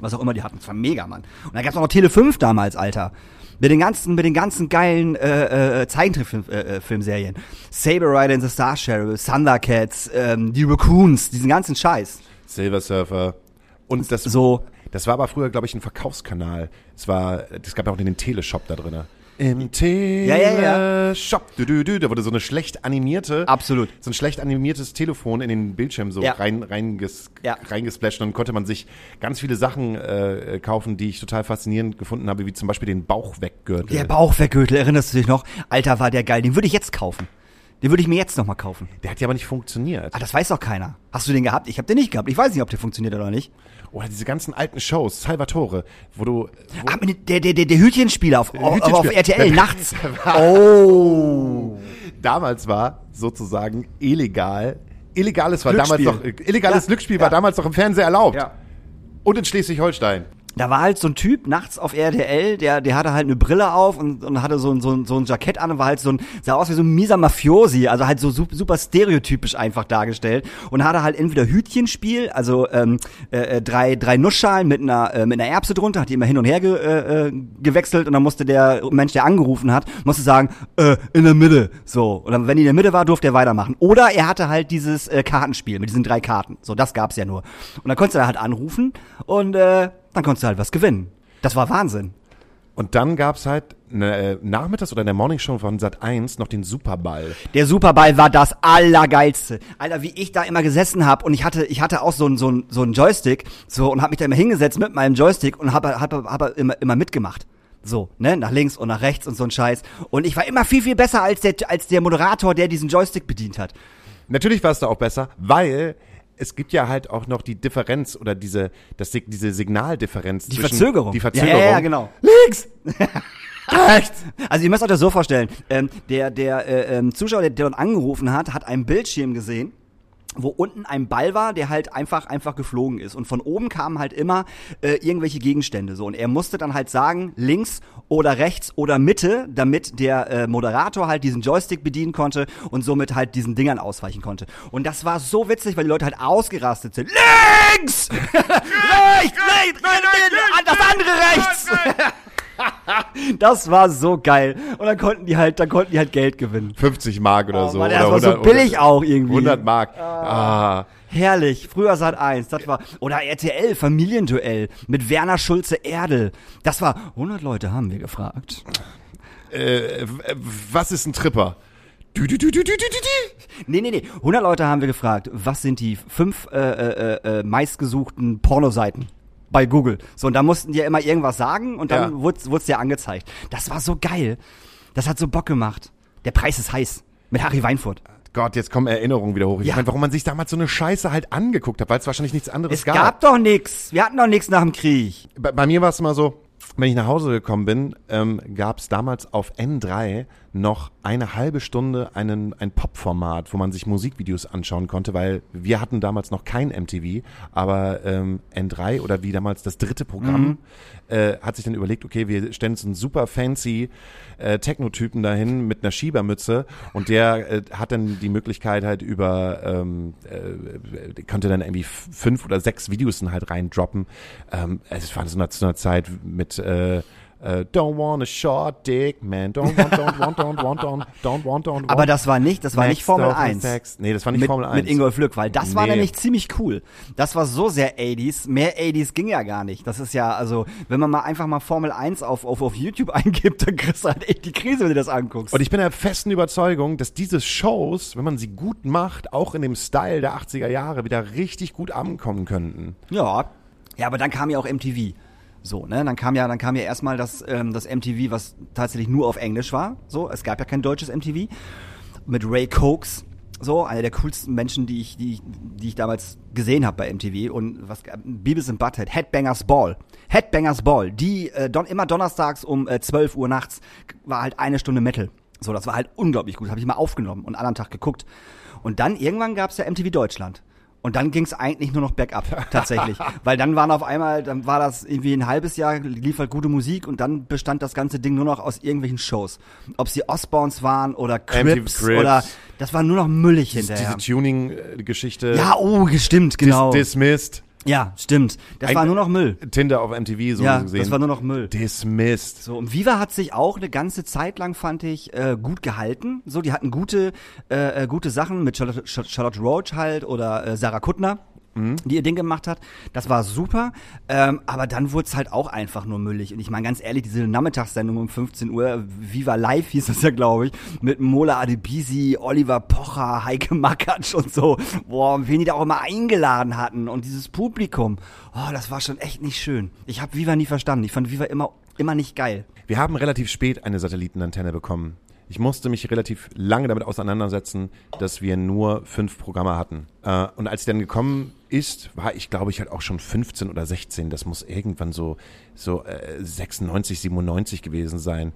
was auch immer die hatten. Das war mega, Mann. Und dann gab's auch noch Tele 5 damals, Alter. Mit den ganzen, mit den ganzen geilen äh, äh, Zeichentrickfilmserien. Äh, Filmserien. Saber Rider in the Star Sheriff, Thundercats, ähm, die Raccoons, diesen ganzen Scheiß. Silver Surfer. Und das, So. das war aber früher, glaube ich, ein Verkaufskanal. Es war, es gab ja auch den Teleshop da drin. Im ja, ja. Teleshop. Du, du, du. Da wurde so eine schlecht animierte, Absolut. so ein schlecht animiertes Telefon in den Bildschirm so Ja. rein, reinges, Ja. reingesplasht. Und dann konnte man sich ganz viele Sachen äh, kaufen, die ich total faszinierend gefunden habe, wie zum Beispiel den Bauchweggürtel. Der Bauchweggürtel, erinnerst du dich noch? Alter, war der geil. Den würde ich jetzt kaufen. Den würde ich mir jetzt nochmal kaufen. Der hat ja aber nicht funktioniert. Ah, das weiß doch keiner. Hast du den gehabt? Ich habe den nicht gehabt. Ich weiß nicht, ob der funktioniert oder nicht. Oder diese ganzen alten Shows, Salvatore, wo du. Wo, Ah, der, der, der, der Hütchenspieler auf, Hütchenspieler. auf RTL nachts. Oh. damals war sozusagen illegal. Illegales war Glücksspiel. damals noch. Illegales Ja. Glücksspiel Ja. war damals noch im Fernsehen erlaubt. Ja. Und in Schleswig-Holstein. Da war halt so ein Typ nachts auf RTL, der, der hatte halt eine Brille auf und, und hatte so ein, so, ein, so ein Jackett an und war halt so ein, sah aus wie so ein mieser Mafiosi, also halt so super, stereotypisch einfach dargestellt und hatte halt entweder Hütchenspiel, also ähm, äh, äh, drei, drei Nussschalen mit einer, äh, mit einer Erbse drunter, hat die immer hin und her ge, äh, äh, gewechselt und dann musste der Mensch, der angerufen hat, musste sagen, äh, in der Mitte, so. Und dann, wenn die in der Mitte war, durfte er weitermachen. Oder er hatte halt dieses äh, Kartenspiel mit diesen drei Karten, so, das gab's ja nur. Und dann konntest du halt anrufen und äh, dann konntest du halt was gewinnen. Das war Wahnsinn. Und dann gab's halt ne, nachmittags oder in der Morningshow von Sat 1 noch den Superball. Der Superball war das allergeilste. Alter, wie ich da immer gesessen hab und ich hatte ich hatte auch so ein so ein so ein Joystick so und hab mich da immer hingesetzt mit meinem Joystick und hab hab, hab immer immer mitgemacht. So, ne, nach links und nach rechts und so ein Scheiß. Und ich war immer viel, viel besser als der, als der Moderator, der diesen Joystick bedient hat. Natürlich warst du auch besser, weil es gibt ja halt auch noch die Differenz oder diese, das, diese Signaldifferenz. Die Verzögerung. Die Verzögerung. Ja, ja, ja, genau. Links! Rechts! Also ihr müsst euch das so vorstellen, ähm, der, der äh, ähm, Zuschauer, der, der dort angerufen hat, hat einen Bildschirm gesehen, wo unten ein Ball war, der halt einfach einfach geflogen ist und von oben kamen halt immer äh, irgendwelche Gegenstände so und er musste dann halt sagen links oder rechts oder Mitte, damit der äh, Moderator halt diesen Joystick bedienen konnte und somit halt diesen Dingern ausweichen konnte. Und das war so witzig, weil die Leute halt ausgerastet sind. Links! rechts! Rechts! Das andere rechts! Das war so geil. Und dann konnten die halt, dann konnten die halt Geld gewinnen. 50 Mark oder Oh so. Mann, oder das war so 100 billig oder auch irgendwie. 100 Mark. Ah. Herrlich. Früher Sat 1, das war oder RTL Familienduell mit Werner Schulze Erdel. Das war 100 Leute haben wir gefragt. Äh, äh, was ist ein Tripper? Du, du, du, du, du, du, du, du. Nee, nee, nee. 100 Leute haben wir gefragt, was sind die fünf äh, äh, äh, meistgesuchten Pornoseiten bei Google? So, und da mussten die ja immer irgendwas sagen und dann Ja. wurde es dir angezeigt. Das war so geil. Das hat so Bock gemacht. Der Preis ist heiß. Mit Harry Weinfurt. Gott, jetzt kommen Erinnerungen wieder hoch. Ich Ja. meine, warum man sich damals so eine Scheiße halt angeguckt hat, weil es wahrscheinlich nichts anderes Es gab doch nix. Wir hatten doch nix nach dem Krieg. bei, bei mir war es immer so, wenn ich nach Hause gekommen bin, ähm, gab es damals auf N3 noch eine halbe Stunde einen, ein Pop-Format, wo man sich Musikvideos anschauen konnte, weil wir hatten damals noch kein MTV, aber ähm, N3 oder wie damals das dritte Programm äh, hat sich dann überlegt, okay, wir stellen uns einen super fancy äh, Techno-Typen dahin mit einer Schiebermütze und der äh, hat dann die Möglichkeit halt über, ähm, äh, konnte dann irgendwie fünf oder sechs Videos dann halt reindroppen. Ähm, es war so eine, so eine Zeit mit äh, äh, Don't want a short dick, man. Don't want, don't want, don't want, don't, don't want, don't want. Aber das war nicht, das war nicht Next Formel over 1. sex. Nee, das war nicht mit, Formel 1. Mit Ingolf Lück, weil das war Nee. nämlich ziemlich cool. Das war so sehr 80s. Mehr 80s ging ja gar nicht. Das ist ja, also, wenn man mal einfach mal Formel 1 auf, auf, auf YouTube eingibt, dann kriegst du halt echt die Krise, wenn du das anguckst. Und ich bin der festen Überzeugung, dass diese Shows, wenn man sie gut macht, auch in dem Style der 80er Jahre wieder richtig gut ankommen könnten. ja. Ja, aber dann kam ja auch MTV. So, ne? Dann kam ja, dann kam ja erstmal das, ähm, das MTV, was tatsächlich nur auf Englisch war. So, es gab ja kein deutsches MTV. Mit Ray Cokes. So, einer der coolsten Menschen, die ich, die, die ich damals gesehen habe bei MTV. Und was Beavis and Butthead, Headbangers Ball. Headbangers Ball, die äh, don, immer donnerstags um äh, 12 Uhr nachts war halt eine Stunde Metal. So, das war halt unglaublich gut. Habe ich mal aufgenommen und anderen Tag geguckt. Und dann irgendwann gab's ja MTV Deutschland. Und dann ging's eigentlich nur noch bergab, tatsächlich. Weil dann waren auf einmal, dann war das irgendwie ein halbes Jahr, lief halt gute Musik und dann bestand das ganze Ding nur noch aus irgendwelchen Shows. Ob sie Osbournes waren oder Crips, Crips. oder, das war nur noch müllig hinterher. diese Tuning-Geschichte. Ja, oh, stimmt, genau. Dis Dismissed. Ja, stimmt. Das Ein- war nur noch Müll. Tinder auf MTV so Ja, gesehen. das war nur noch Müll. Dismissed. So, und Viva hat sich auch eine ganze Zeit lang, fand ich, äh, gut gehalten. So, die hatten gute, äh, äh, gute Sachen mit Charlotte, Ch- Charlotte Roach halt oder äh, Sarah Kuttner. Die ihr Ding gemacht hat. Das war super, ähm, aber dann wurde es halt auch einfach nur müllig. Und ich meine ganz ehrlich, diese Nachmittagssendung um 15 Uhr, Viva Live hieß das ja, glaube ich, mit Mola Adebisi, Oliver Pocher, Heike Makatsch und so. Boah, und wen die da auch immer eingeladen hatten und dieses Publikum. Oh, das war schon echt nicht schön. Ich habe Viva nie verstanden. Ich fand Viva immer, immer nicht geil. Wir haben relativ spät eine Satellitenantenne bekommen. Ich musste mich relativ lange damit auseinandersetzen, dass wir nur fünf Programme hatten. Äh, und als sie dann gekommen ist, war ich, glaube ich, halt auch schon 15 oder 16. Das muss irgendwann so, so äh, 96, 97 gewesen sein.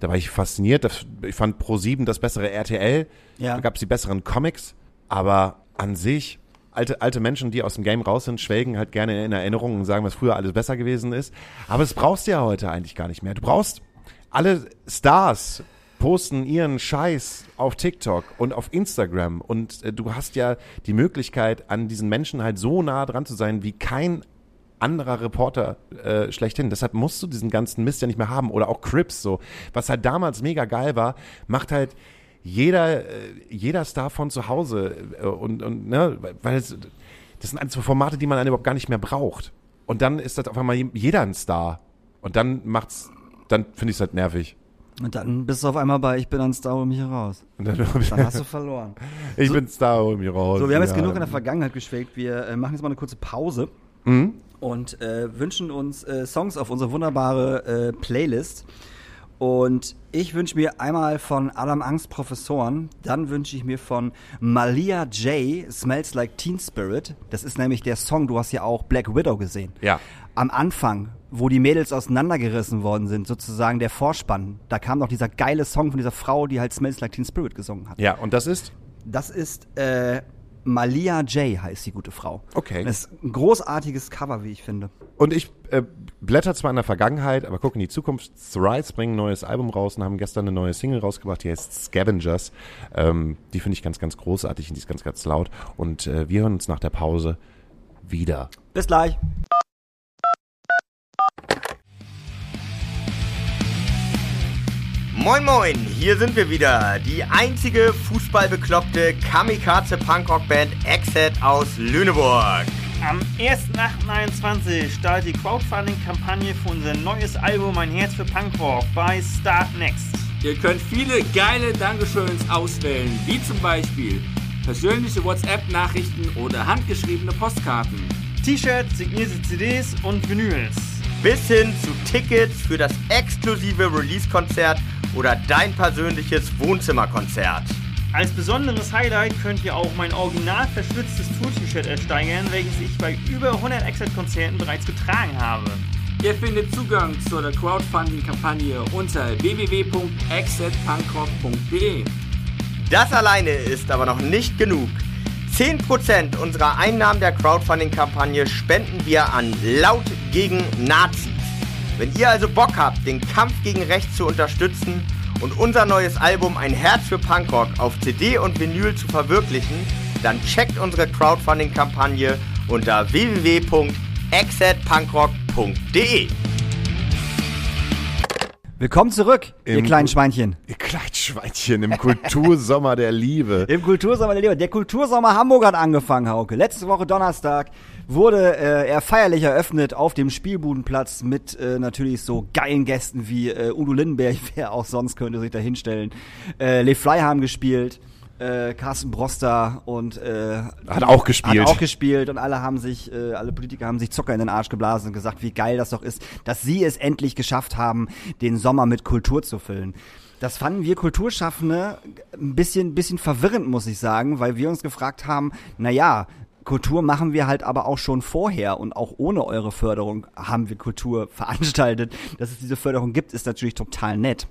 Da war ich fasziniert. Das, ich fand Pro7 das bessere RTL. Ja. Da gab es die besseren Comics. Aber an sich, alte, alte Menschen, die aus dem Game raus sind, schwelgen halt gerne in Erinnerungen und sagen, was früher alles besser gewesen ist. Aber das brauchst du ja heute eigentlich gar nicht mehr. Du brauchst alle Stars posten ihren Scheiß auf TikTok und auf Instagram und äh, du hast ja die Möglichkeit, an diesen Menschen halt so nah dran zu sein, wie kein anderer Reporter äh, schlechthin. Deshalb musst du diesen ganzen Mist ja nicht mehr haben. Oder auch Crips so. Was halt damals mega geil war, macht halt jeder, äh, jeder Star von zu Hause. Äh, und, und ne, weil es, das sind alles so Formate, die man überhaupt gar nicht mehr braucht. Und dann ist das auf einmal jeder ein Star. Und dann macht's, dann finde ich es halt nervig. Und dann bist du auf einmal bei Ich bin ein Star, hol mich hier raus. Und dann, Dann hast du verloren. ich So- bin Star, hol mich raus. So, wir haben jetzt Ja. genug in der Vergangenheit geschwelgt. Wir äh, machen jetzt mal eine kurze Pause Mhm. und äh, wünschen uns äh, Songs auf unsere wunderbare äh, Playlist. Und ich wünsche mir einmal von Adam Angst Professoren, dann wünsche ich mir von Malia J. Smells Like Teen Spirit. Das ist nämlich der Song, du hast ja auch Black Widow gesehen. Ja. Am Anfang, wo die Mädels auseinandergerissen worden sind, sozusagen der Vorspann, da kam noch dieser geile Song von dieser Frau, die halt Smells Like Teen Spirit gesungen hat. Ja, und das ist? Das ist äh, Malia J. heißt die gute Frau. Okay. Das ist ein großartiges Cover, wie ich finde. Und ich äh, blätter zwar in der Vergangenheit, aber gucke in die Zukunft. Thrice bringen ein neues Album raus und haben gestern eine neue Single rausgebracht, die heißt Scavengers. Ähm, die finde ich ganz, ganz großartig und die ist ganz, ganz laut. Und äh, wir hören uns nach der Pause wieder. Bis gleich. Moin Moin, hier sind wir wieder. Die einzige fußballbekloppte Kamikaze-Punkrock-Band Exit aus Lüneburg. Am 1.8.21 startet die Crowdfunding-Kampagne für unser neues Album Ein Herz für Punkrock bei Start Next. Ihr könnt viele geile Dankeschöns auswählen, wie zum Beispiel persönliche WhatsApp-Nachrichten oder handgeschriebene Postkarten. T-Shirts, signierte CDs und Vinyls. Bis hin zu Tickets für das exklusive Release-Konzert oder dein persönliches Wohnzimmerkonzert. Als besonderes Highlight könnt ihr auch mein original verschwitztes Tour-T-Shirt ersteigern, welches ich bei über 100 Exit-Konzerten bereits getragen habe. Ihr findet Zugang zur Crowdfunding-Kampagne unter www.exitpunkrock.de. Das alleine ist aber noch nicht genug. 10% unserer Einnahmen der Crowdfunding-Kampagne spenden wir an Laut gegen Nazis. Wenn ihr also Bock habt, den Kampf gegen Rechts zu unterstützen und unser neues Album Ein Herz für Punkrock auf CD und Vinyl zu verwirklichen, dann checkt unsere Crowdfunding-Kampagne unter www.exatpunkrock.de. Willkommen zurück, ihr Im kleinen Gu- Schweinchen. Ihr Kleidschweinchen im Kultursommer der Liebe. Im Kultursommer der Liebe. Der Kultursommer Hamburg hat angefangen, Hauke. Letzte Woche Donnerstag wurde äh, er feierlich eröffnet auf dem Spielbudenplatz mit äh, natürlich so geilen Gästen wie äh, Udo Lindenberg, wer auch sonst könnte sich da hinstellen. Äh, Le Fly haben gespielt. Äh, Carsten Broster und äh, Hat auch gespielt. Hat auch gespielt und alle haben sich, äh, alle Politiker haben sich Zucker in den Arsch geblasen und gesagt, wie geil das doch ist, dass sie es endlich geschafft haben, den Sommer mit Kultur zu füllen. Das fanden wir Kulturschaffende ein bisschen, bisschen verwirrend, muss ich sagen, weil wir uns gefragt haben, na ja, Kultur machen wir halt aber auch schon vorher und auch ohne eure Förderung haben wir Kultur veranstaltet. Dass es diese Förderung gibt, ist natürlich total nett.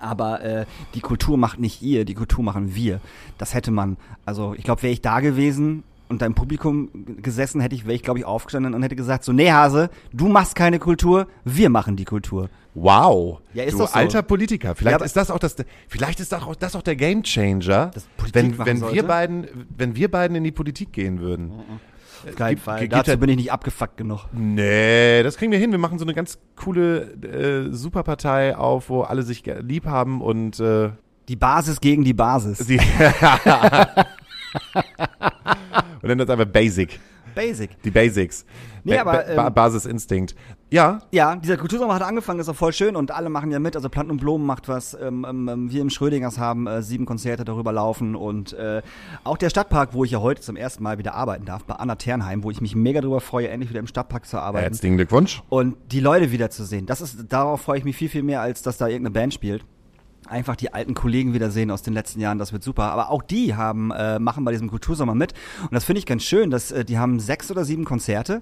Aber äh, die Kultur macht nicht ihr, die Kultur machen wir. Das hätte man, also ich glaube, wäre ich da gewesen und da im Publikum gesessen, hätte ich, wäre ich, glaube ich, aufgestanden und hätte gesagt, so, nee, Hase, du machst keine Kultur, wir machen die Kultur. Wow. Ja, ist du doch so. alter Politiker. Vielleicht Ja, ist das auch das, vielleicht ist das auch, das auch der Gamechanger, wenn, wenn sollte? wir beiden, wenn wir beiden in die Politik gehen würden. Auf keinen Fall. gibt Dazu halt- bin ich nicht abgefuckt genug. Nee, das kriegen wir hin. Wir machen so eine ganz coole äh, Superpartei auf, wo alle sich lieb haben und äh, Die Basis gegen die Basis. sie und dann das einfach Basic. Basic. Die Basics. Nee, Ba- aber, Ba- Ba- ähm, Basisinstinkt. Ja, Ja, dieser Kultursommer hat angefangen, ist auch voll schön und alle machen ja mit. Also Planten und Blumen macht was. Ähm, ähm, wir im Schrödingers haben äh, sieben Konzerte darüber laufen und äh, auch der Stadtpark, wo ich ja heute zum ersten Mal wieder arbeiten darf, bei Anna Ternheim, wo ich mich mega drüber freue, endlich wieder im Stadtpark zu arbeiten. herzlichen Glückwunsch. Und die Leute wiederzusehen, das ist, darauf freue ich mich viel, viel mehr, als dass da irgendeine Band spielt. Einfach die alten Kollegen wiedersehen aus den letzten Jahren, das wird super. Aber auch die haben, äh, machen bei diesem Kultursommer mit. Und das finde ich ganz schön, dass äh, die haben sechs oder sieben Konzerte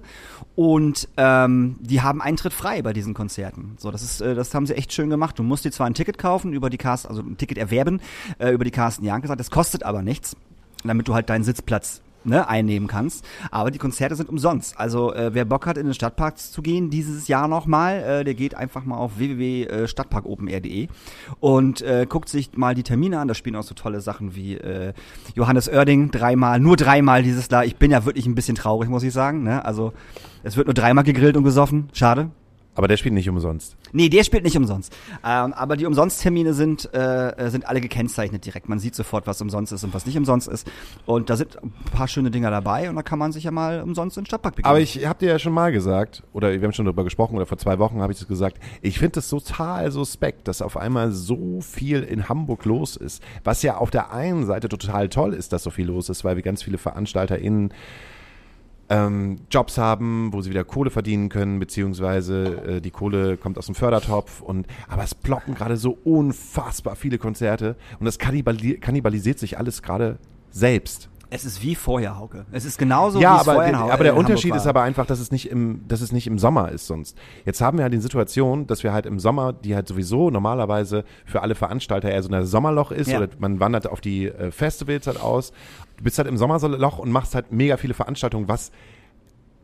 und ähm, die haben Eintritt frei bei diesen Konzerten. So, das ist, äh, das haben sie echt schön gemacht. Du musst dir zwar ein Ticket kaufen über die Cast, also ein Ticket erwerben äh, über die Carsten Janke sagt, das kostet aber nichts, damit du halt deinen Sitzplatz ne, einnehmen kannst. Aber die Konzerte sind umsonst. Also äh, wer Bock hat, in den Stadtpark zu gehen dieses Jahr nochmal, äh, der geht einfach mal auf www.stadtparkopenair.de und äh, guckt sich mal die Termine an. Da spielen auch so tolle Sachen wie äh, Johannes Oerding dreimal, nur dreimal dieses Jahr. Ich bin ja wirklich ein bisschen traurig, muss ich sagen. Ne? Also es wird nur dreimal gegrillt und gesoffen. Schade. Aber der spielt nicht umsonst. Nee, der spielt nicht umsonst. Ähm, aber die Umsonsttermine sind, äh, sind alle gekennzeichnet direkt. Man sieht sofort, was umsonst ist und was nicht umsonst ist. Und da sind ein paar schöne Dinger dabei und da kann man sich ja mal umsonst in den Stadtpark begeben. Aber ich habe dir ja schon mal gesagt, oder wir haben schon darüber gesprochen, oder vor zwei Wochen habe ich das gesagt, ich finde es total suspekt, dass auf einmal so viel in Hamburg los ist. Was ja auf der einen Seite total toll ist, dass so viel los ist, weil wir ganz viele VeranstalterInnen ähm, Jobs haben, wo sie wieder Kohle verdienen können, beziehungsweise äh, die Kohle kommt aus dem Fördertopf und aber es ploppen gerade so unfassbar viele Konzerte und das kannibali kannibalisiert sich alles gerade selbst. Es ist wie vorher, Hauke. Es ist genauso ja, wie aber, vorher Hau- aber der Hamburg Unterschied ist aber einfach, dass es nicht im, dass es nicht im Sommer ist sonst. Jetzt haben wir halt die Situation, dass wir halt im Sommer, die halt sowieso normalerweise für alle Veranstalter eher so ein Sommerloch ist Ja. oder man wandert auf die äh, Festivals halt aus. Du bist halt im Sommerloch und machst halt mega viele Veranstaltungen, was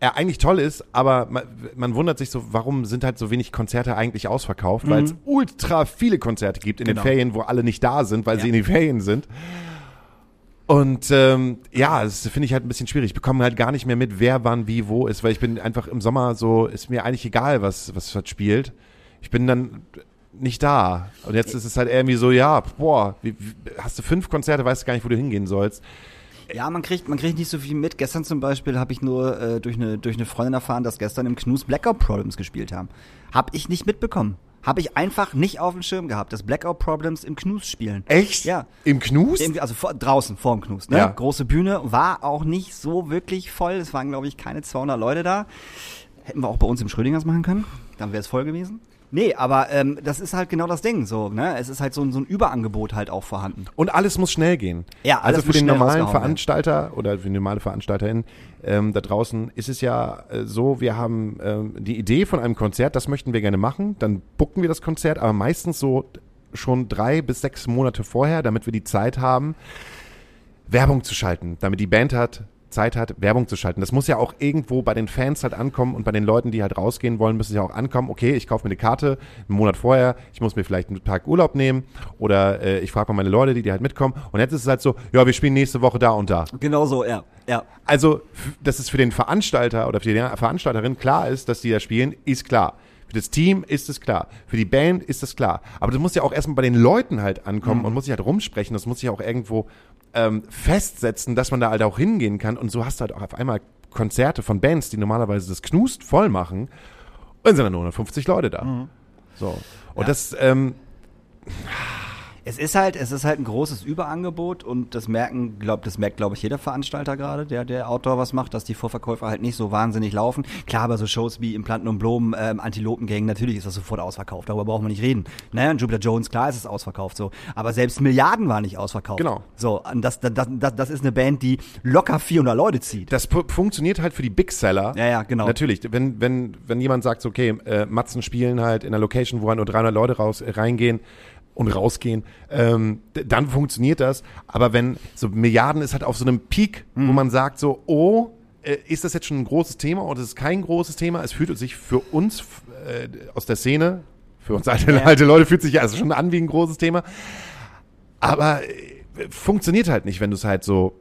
ja, eigentlich toll ist, aber man, man wundert sich so, warum sind halt so wenig Konzerte eigentlich ausverkauft, weil es ultra viele Konzerte gibt in Mhm. Genau. den Ferien, wo alle nicht da sind, weil Ja. sie in den Ferien sind. Und ähm, ja, das finde ich halt ein bisschen schwierig. Ich bekomme halt gar nicht mehr mit, wer wann wie wo ist, weil ich bin einfach im Sommer so, ist mir eigentlich egal, was, was spielt. Ich bin dann nicht da. Und jetzt ist es halt irgendwie so, ja, boah, wie, hast du fünf Konzerte, weißt du gar nicht, wo du hingehen sollst. Ja, man kriegt, man kriegt nicht so viel mit. Gestern zum Beispiel habe ich nur äh, durch eine durch eine Freundin erfahren, dass gestern im Knus Blackout Problems gespielt haben. Hab ich nicht mitbekommen. Habe ich einfach nicht auf dem Schirm gehabt, dass Blackout Problems im Knus spielen. Echt? Ja. Im Knus? Also vor, draußen, vorm Knus, ne? Ja. Große Bühne, war auch nicht so wirklich voll. Es waren, glaube ich, keine 200 Leute da. Hätten wir auch bei uns im Schrödingers machen können. Dann wäre es voll gewesen. Nee, aber ähm, das ist halt genau das Ding, so, ne? Es ist halt so, ein- so ein Überangebot halt auch vorhanden. Und alles muss schnell gehen. Ja, alles also für den normalen. Veranstalter oder für die normale Veranstalterin ähm, da draußen ist es ja äh, so, wir haben ähm, die Idee von einem Konzert, das möchten wir gerne machen, dann bucken wir das Konzert, aber meistens so schon drei bis sechs Monate vorher, damit wir die Zeit haben, Werbung zu schalten, damit die Band hat, Zeit hat, Werbung zu schalten. Das muss ja auch irgendwo bei den Fans halt ankommen und bei den Leuten, die halt rausgehen wollen, müssen ja auch ankommen, okay, ich kaufe mir eine Karte einen Monat vorher, ich muss mir vielleicht einen Tag Urlaub nehmen oder äh, ich frage mal meine Leute, die, die halt mitkommen und jetzt ist es halt so, ja, wir spielen nächste Woche da und da. Genau so, ja. Ja. Also, dass es für den Veranstalter oder für die Veranstalterin klar ist, dass die da spielen, ist klar. Für das Team ist es klar. Für die Band ist es klar. Aber das muss ja auch erstmal bei den Leuten halt ankommen und muss sich halt rumsprechen. Das muss sich auch irgendwo ähm, festsetzen, dass man da halt auch hingehen kann. Und so hast du halt auch auf einmal Konzerte von Bands, die normalerweise das Knust voll machen. Und dann sind dann nur 150 Leute da. So. Und Ja. das, ähm, Es ist halt, es ist halt ein großes Überangebot und das merken, glaub, das merkt, glaube ich, jeder Veranstalter gerade, der, der Outdoor was macht, dass die Vorverkäufer halt nicht so wahnsinnig laufen. Klar, aber so Shows wie Implanten und Blumen, ähm, Antilopengang, natürlich ist das sofort ausverkauft, darüber brauchen wir nicht reden. Naja, und Jupiter Jones, klar ist es ausverkauft so. Aber selbst Milliarden war nicht ausverkauft. Genau. So, und das, das, das, das ist eine Band, die locker 400 Leute zieht. das funktioniert halt für die Big Seller. Ja, ja, genau. Natürlich, wenn, wenn, wenn jemand sagt, okay, äh, Matzen spielen halt in einer Location, wo halt nur 300 Leute raus, äh, reingehen und rausgehen, ähm, dann funktioniert das. Aber wenn so Milliarden ist halt auf so einem Peak, Mhm. wo man sagt so, oh, äh, ist das jetzt schon ein großes Thema oder ist es kein großes Thema? Es fühlt sich für uns äh, aus der Szene, für uns alte, Ja. alte Leute fühlt sich ja also schon an wie ein großes Thema. Aber äh, funktioniert halt nicht, wenn du es halt so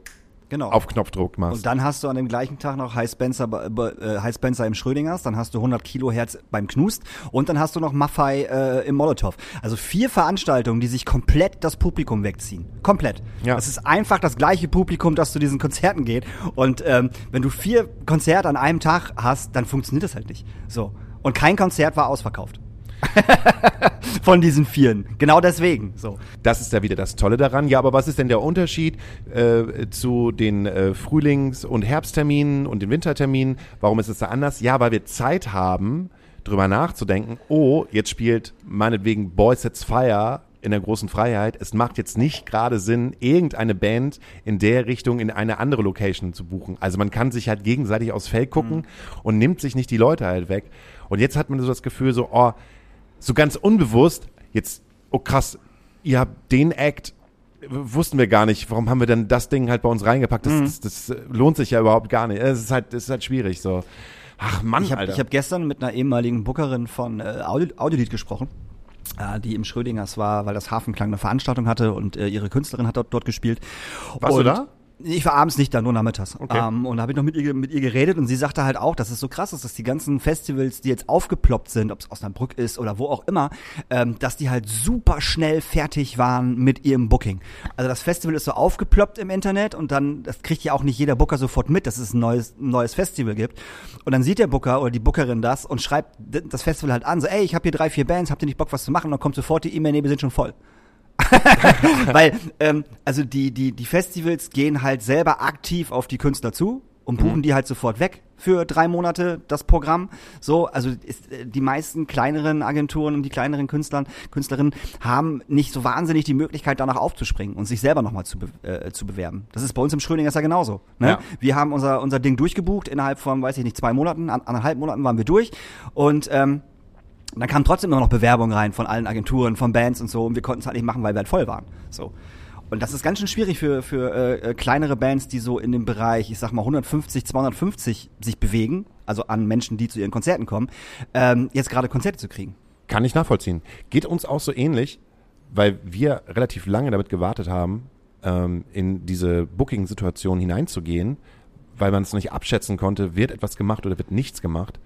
Genau. auf Knopfdruck machst. Und dann hast du an dem gleichen Tag noch High Spencer, äh, High Spencer im Schrödingers, dann hast du 100 Kilohertz beim Knust und dann hast du noch Maffei äh, im Molotow. Also vier Veranstaltungen, die sich komplett das Publikum wegziehen. Komplett. Ja. Das ist einfach das gleiche Publikum, das zu diesen Konzerten geht. Und ähm, wenn du vier Konzerte an einem Tag hast, dann funktioniert das halt nicht. So. Und kein Konzert war ausverkauft. Von diesen vieren. Genau deswegen. So. Das ist ja wieder das Tolle daran. Ja, aber was ist denn der Unterschied äh, zu den äh, Frühlings- und Herbstterminen und den Winterterminen? Warum ist es da anders? Ja, weil wir Zeit haben, drüber nachzudenken. Oh, jetzt spielt meinetwegen Boys Sets Fire in der großen Freiheit. Es macht jetzt nicht gerade Sinn, irgendeine Band in der Richtung in eine andere Location zu buchen. Also man kann sich halt gegenseitig aufs Feld gucken und nimmt sich nicht die Leute halt weg. Und jetzt hat man so das Gefühl so, oh, so ganz unbewusst, jetzt, oh krass, ihr habt den Act, wussten wir gar nicht, warum haben wir denn das Ding halt bei uns reingepackt? Das, das, das äh, lohnt sich ja überhaupt gar nicht. Es ist halt, es ist halt schwierig so. Ach Mann, Ich habe Alter. hab gestern mit einer ehemaligen Bookerin von äh, Audio, Audiolied gesprochen, äh, die im Schrödingers war, weil das Hafenklang eine Veranstaltung hatte und äh, ihre Künstlerin hat dort, dort gespielt. Warst du und da? Ich war abends nicht da, nur nachmittags. Okay. Ähm, und da habe ich noch mit ihr, mit ihr geredet und sie sagte halt auch, dass es so krass ist, dass die ganzen Festivals, die jetzt aufgeploppt sind, ob es Osnabrück ist oder wo auch immer, ähm, dass die halt super schnell fertig waren mit ihrem Booking. Also das Festival ist so aufgeploppt im Internet und dann, das kriegt ja auch nicht jeder Booker sofort mit, dass es ein neues, ein neues Festival gibt. Und dann sieht der Booker oder die Bookerin das und schreibt das Festival halt an, so, ey, ich habe hier drei, vier Bands, habt ihr nicht Bock, was zu machen? Und dann kommt sofort die E-Mail, nee, wir sind schon voll. Weil, ähm, also die, die, die Festivals gehen halt selber aktiv auf die Künstler zu und buchen die halt sofort weg für drei Monate das Programm. So, also ist, äh, die meisten kleineren Agenturen und die kleineren Künstlern, Künstlerinnen haben nicht so wahnsinnig die Möglichkeit, danach aufzuspringen und sich selber nochmal zu, be äh, zu bewerben. Das ist bei uns im Schrödingers ja genauso. Ne? Ja. Wir haben unser, unser Ding durchgebucht, innerhalb von, weiß ich nicht, zwei Monaten, an, anderthalb Monaten waren wir durch und ähm, dann kamen trotzdem immer noch Bewerbungen rein von allen Agenturen, von Bands und so und wir konnten es halt nicht machen, weil wir halt voll waren. So. Und das ist ganz schön schwierig für, für äh, äh, kleinere Bands, die so in dem Bereich, ich sag mal 150, 250 sich bewegen, also an Menschen, die zu ihren Konzerten kommen, ähm, jetzt gerade Konzerte zu kriegen. Kann ich nachvollziehen. Geht uns auch so ähnlich, weil wir relativ lange damit gewartet haben, ähm, in diese Booking-Situation hineinzugehen, weil man es nicht abschätzen konnte, wird etwas gemacht oder wird nichts gemacht.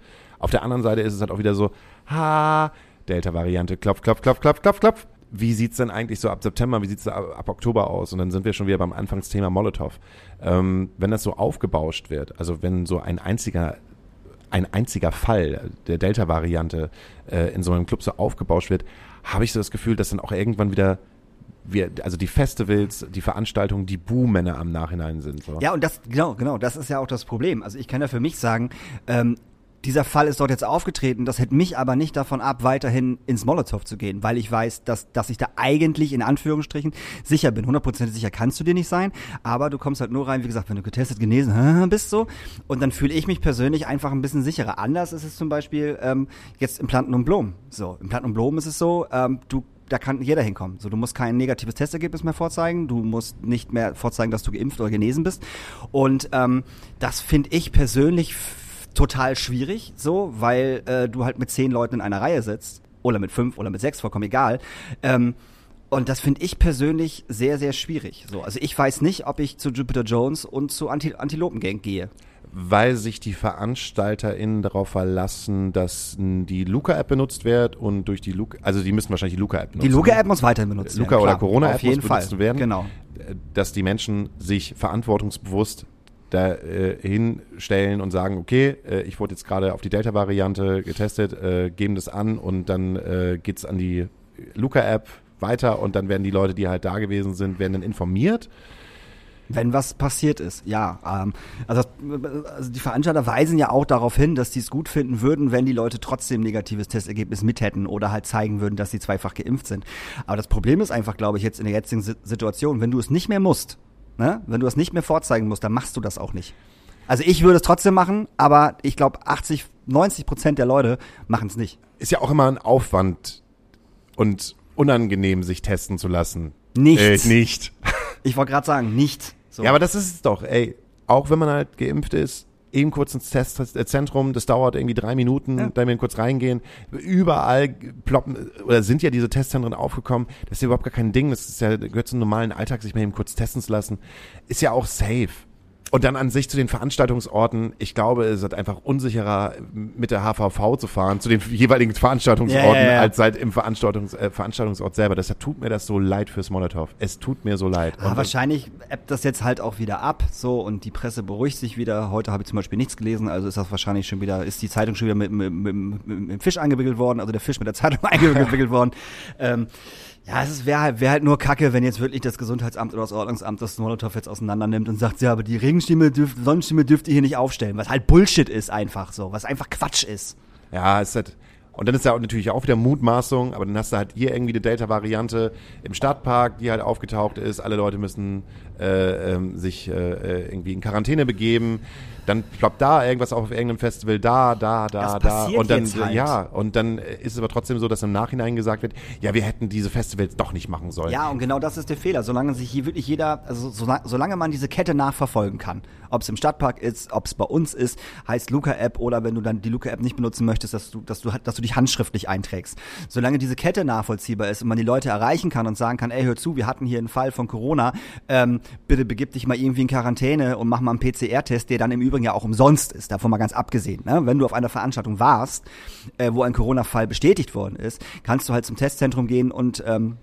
Auf der anderen Seite ist es halt auch wieder so, ha, Delta-Variante, klopf, klopf, klopf, klopf, klopf, klopf. Wie sieht's denn eigentlich so ab September, wie sieht's ab, ab Oktober aus? Und dann sind wir schon wieder beim Anfangsthema Molotow. Ähm, wenn das so aufgebauscht wird, also wenn so ein einziger ein einziger Fall der Delta-Variante äh, in so einem Club so aufgebauscht wird, habe ich so das Gefühl, dass dann auch irgendwann wieder wir, also die Festivals, die Veranstaltungen, die Buhmänner am Nachhinein sind. So. Ja, und das, genau, genau, das ist ja auch das Problem. Also ich kann ja für mich sagen, ähm, dieser Fall ist dort jetzt aufgetreten, das hält mich aber nicht davon ab, weiterhin ins Molotow zu gehen, weil ich weiß, dass, dass ich da eigentlich in Anführungsstrichen sicher bin. Hundertprozentig sicher kannst du dir nicht sein, aber du kommst halt nur rein, wie gesagt, wenn du getestet, genesen bist so und dann fühle ich mich persönlich einfach ein bisschen sicherer. Anders ist es zum Beispiel ähm, jetzt im Planten und Blom. So, im Planten und Blom ist es so, ähm, du da kann jeder hinkommen. So, du musst kein negatives Testergebnis mehr vorzeigen, du musst nicht mehr vorzeigen, dass du geimpft oder genesen bist. Und ähm, das finde ich persönlich total schwierig, so, weil äh, du halt mit zehn Leuten in einer Reihe sitzt oder mit fünf oder mit sechs, vollkommen egal. Ähm, und das finde ich persönlich sehr, sehr schwierig. So, also ich weiß nicht, ob ich zu Jupiter Jones und zu Anti Antilopen Gang gehe. Weil sich die VeranstalterInnen darauf verlassen, dass die Luca-App benutzt wird und durch die Luca, also die müssen wahrscheinlich die Luca-App benutzen. Die Luca-App muss weiterhin benutzt Luca werden. oder klar. Corona-App Auf jeden muss Fall. benutzt werden. Genau. äh, dass die Menschen sich verantwortungsbewusst da äh, hinstellen und sagen, okay, äh, ich wurde jetzt gerade auf die Delta-Variante getestet, äh, geben das an und dann äh, geht's an die Luca-App weiter und dann werden die Leute, die halt da gewesen sind, werden dann informiert. Wenn was passiert ist, ja. Ähm, also, also die Veranstalter weisen ja auch darauf hin, dass die es gut finden würden, wenn die Leute trotzdem negatives Testergebnis mit hätten oder halt zeigen würden, dass sie zweifach geimpft sind. Aber das Problem ist einfach, glaube ich, jetzt in der jetzigen Si- Situation, wenn du es nicht mehr musst, ne? wenn du es nicht mehr vorzeigen musst, dann machst du das auch nicht. Also ich würde es trotzdem machen, aber ich glaube 80, 90 Prozent der Leute machen es nicht. Ist ja auch immer ein Aufwand und unangenehm, sich testen zu lassen. Nicht. Äh, nicht. Ich wollte gerade sagen, nicht. So. Ja, aber das ist es doch, ey. Auch wenn man halt geimpft ist, eben kurz ins Testzentrum, das dauert irgendwie drei Minuten, Ja. da wir kurz reingehen. Überall ploppen, oder sind ja diese Testzentren aufgekommen. Das ist ja überhaupt gar kein Ding. Das ist ja, gehört zum normalen Alltag, sich mal eben kurz testen zu lassen. Ist ja auch safe. Und dann an sich zu den Veranstaltungsorten. Ich glaube, es ist einfach unsicherer, mit der HVV zu fahren, zu den jeweiligen Veranstaltungsorten, Ja, ja, ja. als halt im Veranstaltungs, äh, Veranstaltungsort selber. Deshalb tut mir das so leid fürs Molotow. Es tut mir so leid. Ah, wahrscheinlich ebbt das jetzt halt auch wieder ab, so und die Presse beruhigt sich wieder. Heute habe ich zum Beispiel nichts gelesen, also ist das wahrscheinlich schon wieder, ist die Zeitung schon wieder mit, mit, mit, mit, mit dem Fisch eingewickelt worden, also der Fisch mit der Zeitung eingewickelt worden. Ähm, ja, es wäre halt, wär halt nur kacke, wenn jetzt wirklich das Gesundheitsamt oder das Ordnungsamt das Molotow jetzt auseinander nimmt und sagt, ja, aber die Regenstimme dürft, Sonnenstimme dürft ihr hier nicht aufstellen, was halt Bullshit ist einfach so, was einfach Quatsch ist. Ja, ist halt. Und dann ist ja auch natürlich auch wieder Mutmaßung, aber dann hast du halt hier irgendwie eine Delta-Variante im Stadtpark, die halt aufgetaucht ist. Alle Leute müssen äh, ähm, sich äh, äh, irgendwie in Quarantäne begeben. Dann ploppt da irgendwas auf irgendeinem Festival, da, da, da, Das da. Und dann, halt. ja, und dann ist es aber trotzdem so, dass im Nachhinein gesagt wird, ja, wir hätten diese Festivals doch nicht machen sollen. Ja, und genau das ist der Fehler. Solange sich hier wirklich jeder, also sola- solange man diese Kette nachverfolgen kann, ob es im Stadtpark ist, ob es bei uns ist, heißt Luca-App oder wenn du dann die Luca-App nicht benutzen möchtest, dass du, dass du, dass du dich handschriftlich einträgst. Solange diese Kette nachvollziehbar ist und man die Leute erreichen kann und sagen kann, ey, hör zu, wir hatten hier einen Fall von Corona, ähm, bitte begib dich mal irgendwie in Quarantäne und mach mal einen PCR-Test, der dann im Übrigen ja auch umsonst ist, davon mal ganz abgesehen. Ne? Wenn du auf einer Veranstaltung warst, äh, wo ein Corona-Fall bestätigt worden ist, kannst du halt zum Testzentrum gehen und ähm,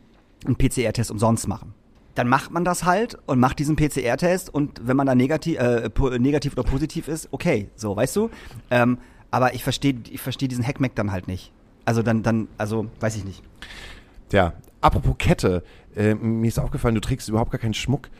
einen PCR-Test umsonst machen. Dann macht man das halt und macht diesen PCR-Test und wenn man da negativ, äh, negativ oder positiv ist, okay, so, weißt du? Ähm, aber ich verstehe ich versteh diesen Hackmack dann halt nicht. Also dann, dann, also, weiß ich nicht. Tja, apropos Kette, äh, mir ist aufgefallen, du trägst überhaupt gar keinen Schmuck.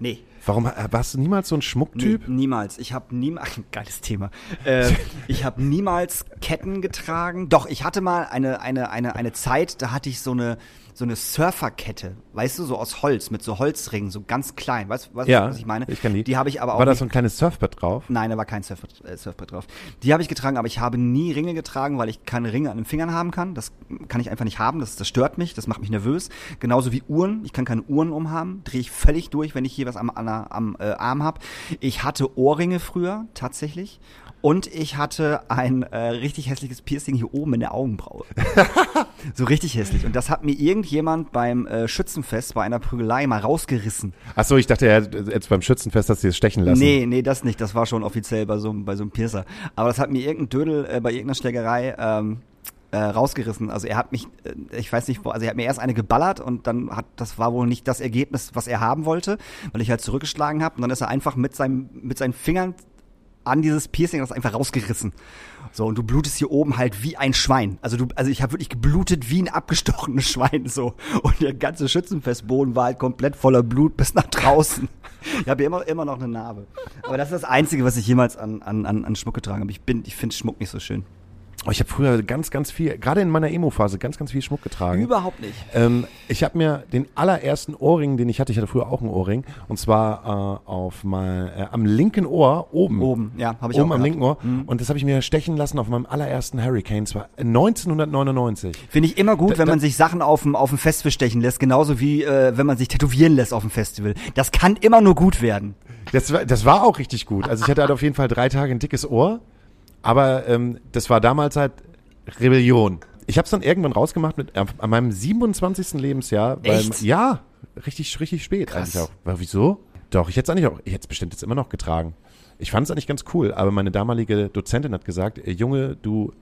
Nee. Warum äh, warst du niemals so ein Schmucktyp? Nee, niemals. Ich habe niemals, geiles Thema. Äh, ich habe niemals Ketten getragen. Doch, ich hatte mal eine, eine, eine, eine Zeit, da hatte ich so eine, so eine Surferkette, weißt du, so aus Holz, mit so Holzringen, so ganz klein. Weißt du, du, Ja, was ich meine? ich kenn die. Die habe ich aber auch War da so ein kleines Surfbrett drauf? Nein, da war kein Surfbrett, äh, Surfbrett drauf. Die habe ich getragen, aber ich habe nie Ringe getragen, weil ich keine Ringe an den Fingern haben kann. Das kann ich einfach nicht haben. Das, das stört mich, das macht mich nervös. Genauso wie Uhren. Ich kann keine Uhren umhaben. Drehe ich völlig durch, wenn ich hier was am, an am äh, Arm habe. Ich hatte Ohrringe früher, tatsächlich. Und ich hatte ein äh, richtig hässliches Piercing hier oben in der Augenbraue. so richtig hässlich. Und das hat mir irgendjemand beim äh, Schützenfest bei einer Prügelei mal rausgerissen. Achso, ich dachte, er hat jetzt beim Schützenfest hast du es stechen lassen. Nee, nee, das nicht. Das war schon offiziell bei so, einem- bei so einem Piercer. Aber das hat mir irgendein Dödel äh, bei irgendeiner Schlägerei ähm, äh, rausgerissen. Also er hat mich, äh, ich weiß nicht, also er hat mir erst eine geballert und dann hat, das war wohl nicht das Ergebnis, was er haben wollte, weil ich halt zurückgeschlagen habe. Und dann ist er einfach mit seinem, mit seinen Fingern an dieses Piercing das einfach rausgerissen. So, und du blutest hier oben halt wie ein Schwein. Also du, also ich habe wirklich geblutet wie ein abgestochenes Schwein so. Und der ganze Schützenfestboden war halt komplett voller Blut bis nach draußen. Ich habe immer, immer noch eine Narbe. Aber das ist das Einzige, was ich jemals an, an, an Schmuck getragen habe. Ich ich finde Schmuck nicht so schön. Oh, ich habe früher ganz, ganz viel, gerade in meiner Emo-Phase, ganz, ganz viel Schmuck getragen. Überhaupt nicht. Ähm, ich habe mir den allerersten Ohrring, den ich hatte, ich hatte früher auch einen Ohrring, und zwar äh, auf mein, äh, am linken Ohr, oben. Oben, ja, habe ich oben auch am gehabt. linken Ohr. Mhm. Und das habe ich mir stechen lassen auf meinem allerersten Hurricane, zwar 1999. Finde ich immer gut, Da- wenn da- man sich Sachen auf dem, auf dem Festival stechen lässt, genauso wie äh, wenn man sich tätowieren lässt auf dem Festival. Das kann immer nur gut werden. Das war, das war auch richtig gut. Also ich hatte halt auf jeden Fall drei Tage ein dickes Ohr, aber ähm, das war damals halt Rebellion. Ich habe es dann irgendwann rausgemacht mit, an meinem 27. Lebensjahr. Weil, Echt? Ja, richtig, richtig spät Krass. eigentlich auch. Aber wieso? Doch, ich hätte es eigentlich auch, ich hätte es bestimmt jetzt immer noch getragen. Ich fand es eigentlich ganz cool, aber meine damalige Dozentin hat gesagt, Junge, du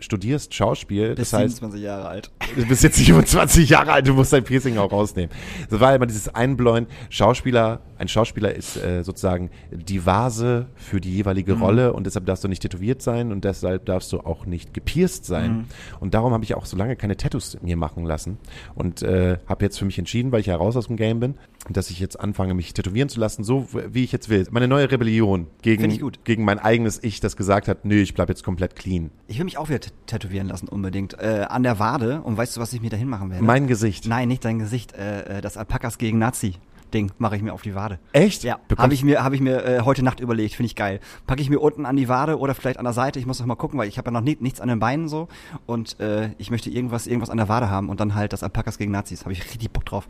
studierst Schauspiel, Bis das heißt, 27 Jahre alt. Du bist jetzt 27 Jahre alt, du musst dein Piercing auch rausnehmen. Das war immer dieses Einbläuen. Schauspieler, ein Schauspieler ist äh, sozusagen die Vase für die jeweilige Rolle und deshalb darfst du nicht tätowiert sein und deshalb darfst du auch nicht gepierst sein. Und darum habe ich auch so lange keine Tattoos mir machen lassen und äh, habe jetzt für mich entschieden, weil ich ja raus aus dem Game bin, dass ich jetzt anfange, mich tätowieren zu lassen, so wie ich jetzt will. Meine neue Rebellion gegen, gegen mein eigenes Ich, das gesagt hat, nö, ich bleib jetzt komplett clean. Ich will mich auch wieder tätowieren lassen, unbedingt. Äh, an der Wade. Und weißt du, was ich mir dahin machen werde? Mein Gesicht. Nein, nicht dein Gesicht. Äh, äh, das Alpakas gegen Nazi. Ding mache ich mir auf die Wade. Echt? Ja, habe ich mir, hab ich mir äh, heute Nacht überlegt, finde ich geil. Packe ich mir unten an die Wade oder vielleicht an der Seite. Ich muss noch mal gucken, weil ich habe ja noch nie, nichts an den Beinen so und äh, ich möchte irgendwas, irgendwas an der Wade haben und dann halt das Alpakas gegen Nazis. Habe ich richtig Bock drauf.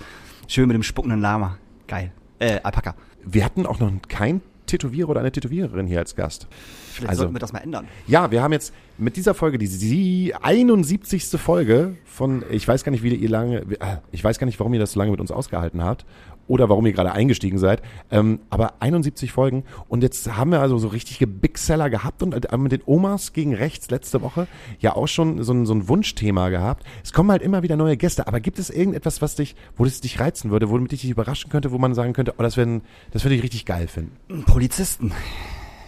Schön mit dem spuckenden Lama. Geil. Äh, Alpaka. Wir hatten auch noch kein Tätowierer oder eine Tätowiererin hier als Gast. Vielleicht Also- sollten wir das mal ändern. Ja, wir haben jetzt mit dieser Folge die sie- 71. Folge von, ich weiß gar nicht, wie ihr lange, äh, ich weiß gar nicht, warum ihr das so lange mit uns ausgehalten habt. Oder warum ihr gerade eingestiegen seid. Ähm, aber 71 Folgen und jetzt haben wir also so richtige Big Seller gehabt und äh, mit den Omas gegen rechts letzte Woche ja auch schon so ein, so ein Wunschthema gehabt. Es kommen halt immer wieder neue Gäste, aber gibt es irgendetwas, was dich, wo das dich reizen würde, womit ich dich überraschen könnte, wo man sagen könnte, oh, das, wär, das würde ich richtig geil finden? Polizisten.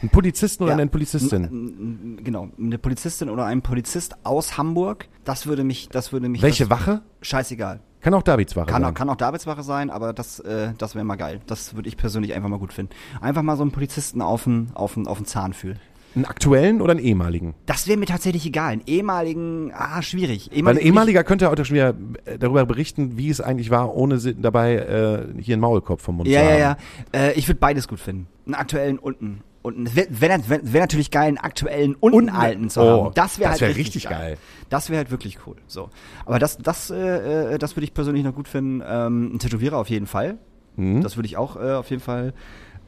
Ein Polizisten oder Ja. eine Polizistin? Genau, eine Polizistin oder ein Polizist aus Hamburg, das würde mich, das würde mich. Welche Wache? Scheißegal. Kann auch Davidswache Kann, sein. kann auch Davidswache sein, aber das, äh, das wäre mal geil. Das würde ich persönlich einfach mal gut finden. Einfach mal so einen Polizisten auf den, auf den, auf den Zahn fühlen. Einen aktuellen oder einen ehemaligen? Das wäre mir tatsächlich egal. Einen ehemaligen, ah, schwierig. Weil ein ehemaliger könnte auch schon wieder äh, darüber berichten, wie es eigentlich war, ohne dabei äh, hier einen Maulkorb vom Mund Ja, zu ja, haben. ja. Äh, ich würde beides gut finden. Einen aktuellen und einen. Und es wäre wär, wär, natürlich geil, einen aktuellen und einen alten zu Oh, haben. Das wäre halt wär richtig, richtig geil. Das wäre halt wirklich cool. So. Aber das, das, äh, äh, das würde ich persönlich noch gut finden. Ähm, ein Tätowierer auf jeden Fall. Mhm. Das würde ich auch äh, auf jeden Fall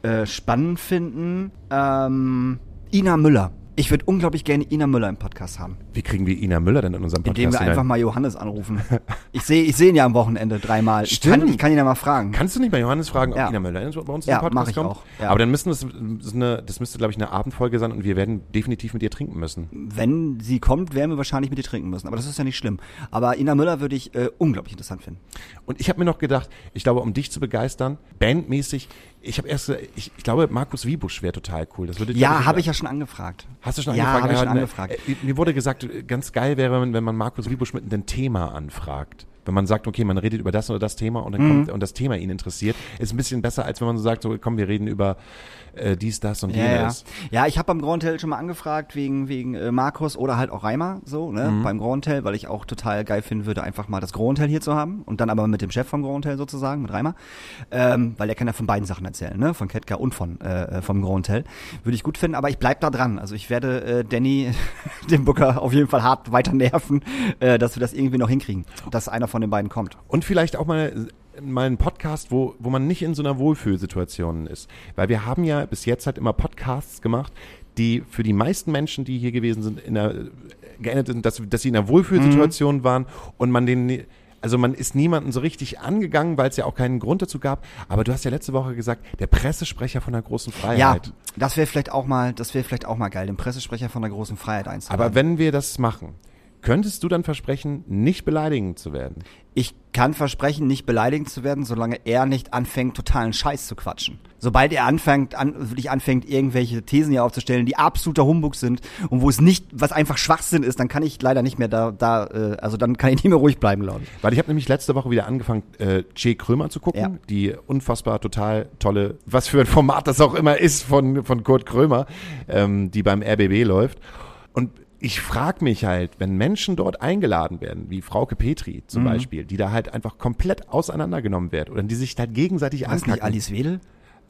äh, spannend finden. Ähm, Ina Müller. Ich würde unglaublich gerne Ina Müller im Podcast haben. Wie kriegen wir Ina Müller denn in unserem Podcast Indem wir hinein? einfach mal Johannes anrufen. Ich sehe ich seh ihn ja am Wochenende dreimal. Ich Stimmt. kann, ich kann ihn ja mal fragen. Kannst du nicht bei Johannes fragen, ob Ja. Ina Müller bei uns Ja, in den mach Podcast ich kommt? auch, ja. Aber dann müssen das, ist eine, das müsste, glaube ich, eine Abendfolge sein und wir werden definitiv mit ihr trinken müssen. Wenn sie kommt, werden wir wahrscheinlich mit ihr trinken müssen. Aber das ist ja nicht schlimm. Aber Ina Müller würde ich äh, unglaublich interessant finden. Und ich habe mir noch gedacht, ich glaube, um dich zu begeistern, bandmäßig, ich habe erst, ich, ich glaube, Markus Wiebusch wäre total cool. Das würde Ja, habe ich ja schon angefragt. Hast du schon Ja, angefragt? habe ich schon Ja, angefragt. äh, Mir wurde gesagt, ganz geil wäre, wenn, wenn man Markus Wiebusch mit einem Thema anfragt. Wenn man sagt, okay, man redet über das oder das Thema und dann Mhm. kommt und das Thema ihn interessiert, ist ein bisschen besser, als wenn man so sagt, so komm, wir reden über äh, dies, das und Ja, ja. jenes. ja, ich habe beim Grand Hotel schon mal angefragt wegen wegen äh, Markus oder halt auch Reimer so, ne, Mhm. beim Grand Hotel, weil ich auch total geil finden würde, einfach mal das Grand Hotel hier zu haben und dann aber mit dem Chef vom Grand Hotel sozusagen, mit Reimer, ähm, weil der kann ja von beiden Sachen erzählen, ne, von Ketka und von äh, vom Grand Hotel, würde ich gut finden, aber ich bleib da dran, also ich werde äh, Danny, den Booker auf jeden Fall hart weiter nerven, äh, dass wir das irgendwie noch hinkriegen, dass einer von den beiden kommt. Und vielleicht auch mal, mal einen Podcast, wo, wo man nicht in so einer Wohlfühlsituation ist. Weil wir haben ja bis jetzt halt immer Podcasts gemacht, die für die meisten Menschen, die hier gewesen sind, in einer, geendet sind, dass, dass sie in einer Wohlfühlsituation waren und man den, also man ist niemanden so richtig angegangen, weil es ja auch keinen Grund dazu gab. Aber du hast ja letzte Woche gesagt, der Pressesprecher von der großen Ja, Freiheit. das wäre vielleicht auch mal, das wäre vielleicht auch mal geil, den Pressesprecher von der großen Freiheit einzuladen. Aber wenn wir das machen, könntest du dann versprechen, nicht beleidigend zu werden? Ich kann versprechen, nicht beleidigend zu werden, solange er nicht anfängt, totalen Scheiß zu quatschen. Sobald er anfängt, an, wirklich anfängt, irgendwelche Thesen hier aufzustellen, die absoluter Humbug sind und wo es nicht, was einfach Schwachsinn ist, dann kann ich leider nicht mehr da, da, äh, also dann kann ich nicht mehr ruhig bleiben, glaube ich. Weil ich habe nämlich letzte Woche wieder angefangen, äh, Che Krömer zu gucken. Ja. Die unfassbar total tolle, was für ein Format das auch immer ist von, von Kurt Krömer, ähm, die beim RBB läuft. Und ich frage mich halt, wenn Menschen dort eingeladen werden, wie Frauke Petri zum Mhm. Beispiel, die da halt einfach komplett auseinandergenommen wird oder die sich halt gegenseitig nicht ankacken. Alice Wedel?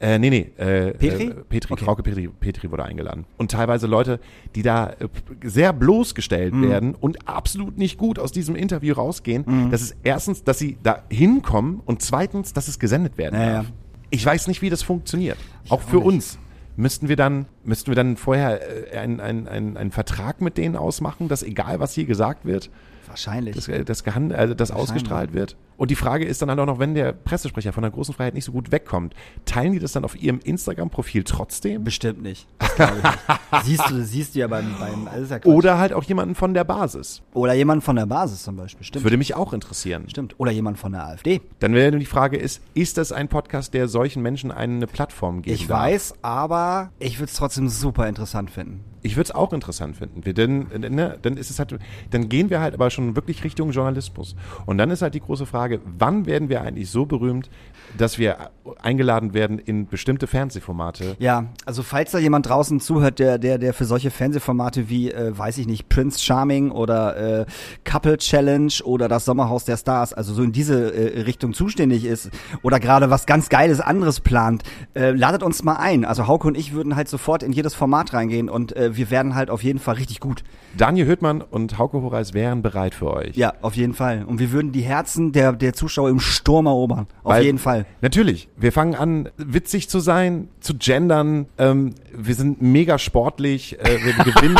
Äh, nee, nee. Äh, Petri? Äh, Petri, Okay. Frauke Petri, Petri wurde eingeladen. Und teilweise Leute, die da äh, sehr bloßgestellt Mhm. werden und absolut nicht gut aus diesem Interview rausgehen. Mhm. Das ist erstens, dass sie da hinkommen und zweitens, dass es gesendet werden Ja, darf. Ich weiß nicht, wie das funktioniert. Ich auch auch für nicht. uns. Müssten wir dann, müssten wir dann vorher äh, einen, einen, einen, einen Vertrag mit denen ausmachen, dass egal was hier gesagt wird, Wahrscheinlich. das, äh, das, also das ausgestrahlt wird. Und die Frage ist dann halt auch noch, wenn der Pressesprecher von der großen Freiheit nicht so gut wegkommt, teilen die das dann auf ihrem Instagram-Profil trotzdem? Bestimmt nicht. Nicht. siehst du, siehst du ja beim, beim ja. Oder halt auch jemanden von der Basis. Oder jemand von der Basis zum Beispiel. Stimmt. Würde mich auch interessieren. Stimmt. Oder jemand von der AfD. Dann wäre die Frage ist, ist das ein Podcast, der solchen Menschen eine Plattform geben Ich darf? weiß, aber ich würde es trotzdem super interessant finden. Ich würde es auch interessant finden. Wir, denn, ne, dann ist es halt, dann gehen wir halt aber schon wirklich Richtung Journalismus. Und dann ist halt die große Frage, wann werden wir eigentlich so berühmt, dass wir eingeladen werden in bestimmte Fernsehformate? Ja, also falls da jemand draußen zuhört, der, der, der für solche Fernsehformate wie, äh, weiß ich nicht, Prince Charming oder äh, Couple Challenge oder das Sommerhaus der Stars, also so in diese äh, Richtung zuständig ist oder gerade was ganz Geiles anderes plant, äh, ladet uns mal ein. Also Hauke und ich würden halt sofort in jedes Format reingehen und äh, wir werden halt auf jeden Fall richtig gut. Daniel Hüttmann und Hauke Horeis wären bereit für euch. Ja, auf jeden Fall. Und wir würden die Herzen der, der Zuschauer im Sturm erobern. Auf Weil- jeden Fall. Natürlich. Wir fangen an, witzig zu sein, zu gendern. Ähm, wir sind mega sportlich. Äh, wir gewinnen.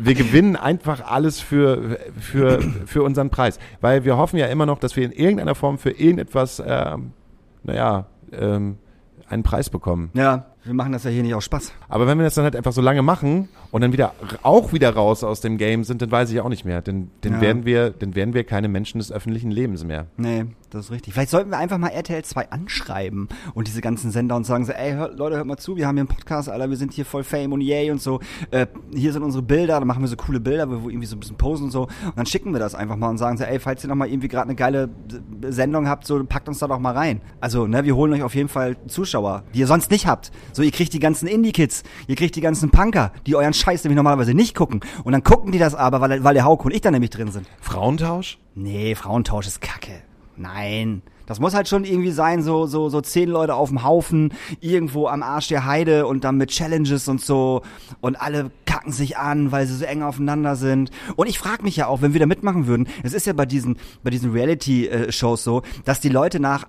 wir gewinnen einfach alles für, für, für unseren Preis. Weil wir hoffen ja immer noch, dass wir in irgendeiner Form für irgendetwas ähm, naja, ähm, einen Preis bekommen. Ja, wir machen das ja hier nicht aus Spaß. Aber wenn wir das dann halt einfach so lange machen und dann wieder auch wieder raus aus dem Game sind, dann weiß ich auch nicht mehr. Denn, dann Ja. werden wir, dann werden wir keine Menschen des öffentlichen Lebens mehr. Nee, das ist richtig. Vielleicht sollten wir einfach mal RTL 2 anschreiben und diese ganzen Sender und sagen so, ey, hört, Leute, hört mal zu, wir haben hier einen Podcast, Alter, wir sind hier voll Fame und yay und so. Äh, hier sind unsere Bilder, dann machen wir so coole Bilder, wo wir irgendwie so ein bisschen posen und so. Und dann schicken wir das einfach mal und sagen so, ey, falls ihr noch mal irgendwie gerade eine geile Sendung habt, so packt uns da doch mal rein. Also, ne, wir holen euch auf jeden Fall Zuschauer, die ihr sonst nicht habt. So, ihr kriegt die ganzen Indie-Kids, ihr kriegt die ganzen Punker, die euren Scheiß nämlich normalerweise nicht gucken. Und dann gucken die das aber, weil, weil der Hauke und ich da nämlich drin sind. Frauentausch? Nee, Frauentausch ist Kacke. Nein. Das muss halt schon irgendwie sein, so, so, so zehn Leute auf dem Haufen, irgendwo am Arsch der Heide und dann mit Challenges und so. Und alle kacken sich an, weil sie so eng aufeinander sind. Und ich frage mich ja auch, wenn wir da mitmachen würden, es ist ja bei diesen, bei diesen Reality-Shows so, dass die Leute nach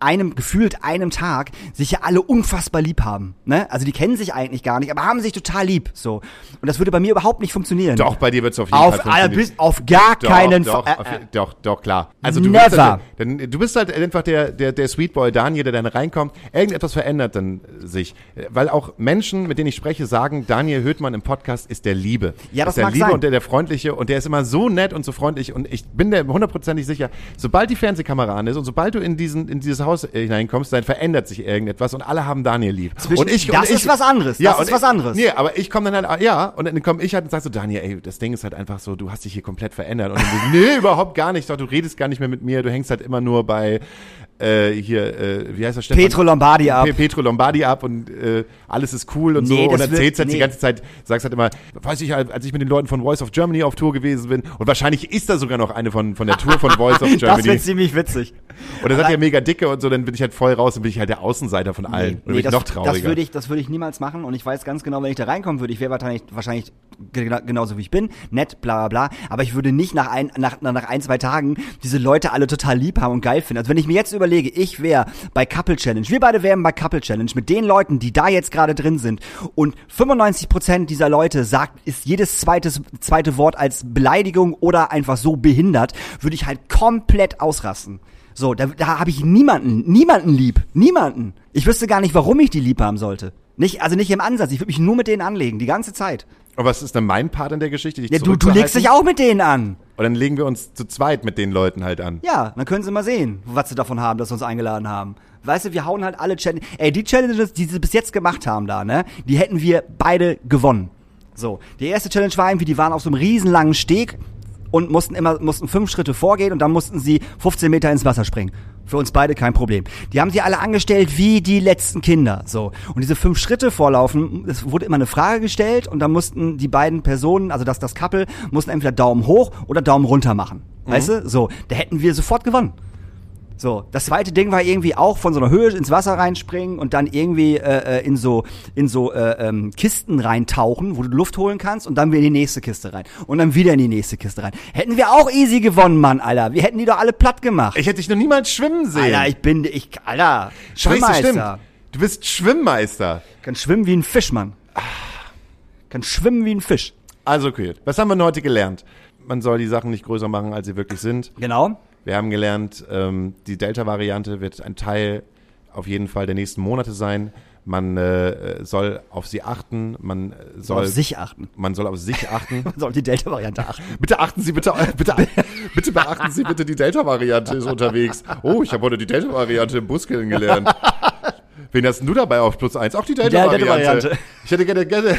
einem, gefühlt einem Tag, sich ja alle unfassbar lieb haben. Ne? Also die kennen sich eigentlich gar nicht, aber haben sich total lieb. So. Und das würde bei mir überhaupt nicht funktionieren. Doch, bei dir wird es auf jeden Auf, Fall funktionieren. bis, auf gar Doch, keinen doch, Fall. Äh, äh, doch, doch, klar. Also du Never. Bist halt, dann, du bist halt einfach der, der, der Sweetboy Daniel, der dann reinkommt. Irgendetwas verändert dann sich. Weil auch Menschen, mit denen ich spreche, sagen, Daniel Höhtmann im Podcast ist der Liebe. Ja, das ist der mag Liebe sein. und der, der Freundliche und der ist immer so nett und so freundlich und ich bin der hundertprozentig sicher, sobald die Fernsehkamera an ist und sobald du in diesen, in dieses Haus äh, hineinkommst, dann verändert sich irgendetwas und alle haben Daniel lieb. Zwischen- und ich, das und ist ich, was anderes. Ja, Das ist was anderes. Nee, aber ich komme dann halt, ja, und dann komme ich halt und sag so, Daniel, ey, das Ding ist halt einfach so, du hast dich hier komplett verändert. Und dann, nee, überhaupt gar nicht. Doch, du redest gar nicht mehr mit mir, du hängst halt immer nur bei äh, hier, äh, wie heißt das? Stefan? Petro Lombardi ab. Pe- Petro Lombardi ab und äh, alles ist cool und Nee, so. Und das erzählst halt die nee. ganze Zeit, sagst halt immer, weiß ich als ich mit den Leuten von Voice of Germany auf Tour gewesen bin. Und wahrscheinlich ist da sogar noch eine von, von der Tour von Voice of Das Germany. wird ziemlich witzig. und dann seid ihr mega dicke und so, dann bin ich halt voll raus und bin ich halt der Außenseiter von allen. und bin ich das, noch trauriger. Das würde ich, das würde ich niemals machen und ich weiß ganz genau, wenn ich da reinkommen würde, ich wäre wahrscheinlich, wahrscheinlich gena- genauso wie ich bin, nett, bla bla bla, aber ich würde nicht nach ein, nach, nach ein, zwei Tagen diese Leute alle total lieb haben und geil finden. Also wenn ich mir jetzt überlege, ich wäre bei Couple Challenge, wir beide wären bei Couple Challenge mit den Leuten, die da jetzt gerade drin sind und 95% dieser Leute sagt, ist jedes zweites, zweite Wort als Beleidigung oder einfach so behindert, würde ich halt komplett ausrasten. So, da, da habe ich niemanden, niemanden lieb. Niemanden. Ich wüsste gar nicht, warum ich die lieb haben sollte. Nicht, also nicht im Ansatz. Ich würde mich nur mit denen anlegen, die ganze Zeit. Und was ist denn mein Part in der Geschichte? dich Ja, du, du legst dich auch mit denen an. Und dann legen wir uns zu zweit mit den Leuten halt an. Ja, dann können sie mal sehen, was sie davon haben, dass sie uns eingeladen haben. Weißt du, wir hauen halt alle Challenges. Ey, die Challenges, die sie bis jetzt gemacht haben da, ne, die hätten wir beide gewonnen. So, die erste Challenge war irgendwie, die waren auf so einem riesenlangen Steg und mussten immer, mussten fünf Schritte vorgehen und dann mussten sie 15 Meter ins Wasser springen. Für uns beide kein Problem. Die haben sie alle angestellt wie die letzten Kinder. So. Und diese fünf Schritte vorlaufen, es wurde immer eine Frage gestellt und dann mussten die beiden Personen, also das, das Couple, mussten entweder Daumen hoch oder Daumen runter machen. Weißt du? So. Da hätten wir sofort gewonnen. So, das zweite Ding war irgendwie auch von so einer Höhe ins Wasser reinspringen und dann irgendwie äh, äh, in so in so äh, ähm, Kisten reintauchen, wo du Luft holen kannst und dann wieder in die nächste Kiste rein und dann wieder in die nächste Kiste rein. Hätten wir auch easy gewonnen, Mann, Alter. Wir hätten die doch alle platt gemacht. Ich hätte dich noch niemals schwimmen sehen. Alter, ich bin ich Alter, Schwimmmeister. Du bist Schwimmmeister. Kann schwimmen wie ein Fisch, Mann. Kann schwimmen wie ein Fisch. Also, okay. Was haben wir denn heute gelernt? Man soll die Sachen nicht größer machen, als sie wirklich sind. Genau. Wir haben gelernt, ähm, die Delta-Variante wird ein Teil auf jeden Fall der nächsten Monate sein. Man äh, soll auf sie achten. Man soll, Auf sich achten. Man soll auf sich achten. Man soll auf die Delta-Variante achten. Bitte achten Sie, bitte, bitte, bitte beachten Sie bitte die Delta-Variante ist unterwegs. Oh, ich habe heute die Delta-Variante im Bus kennengelernt. Wen hast denn du dabei auf plus eins? Auch die Delta-Variante. Delta-Variante. ich hätte gerne, gerne,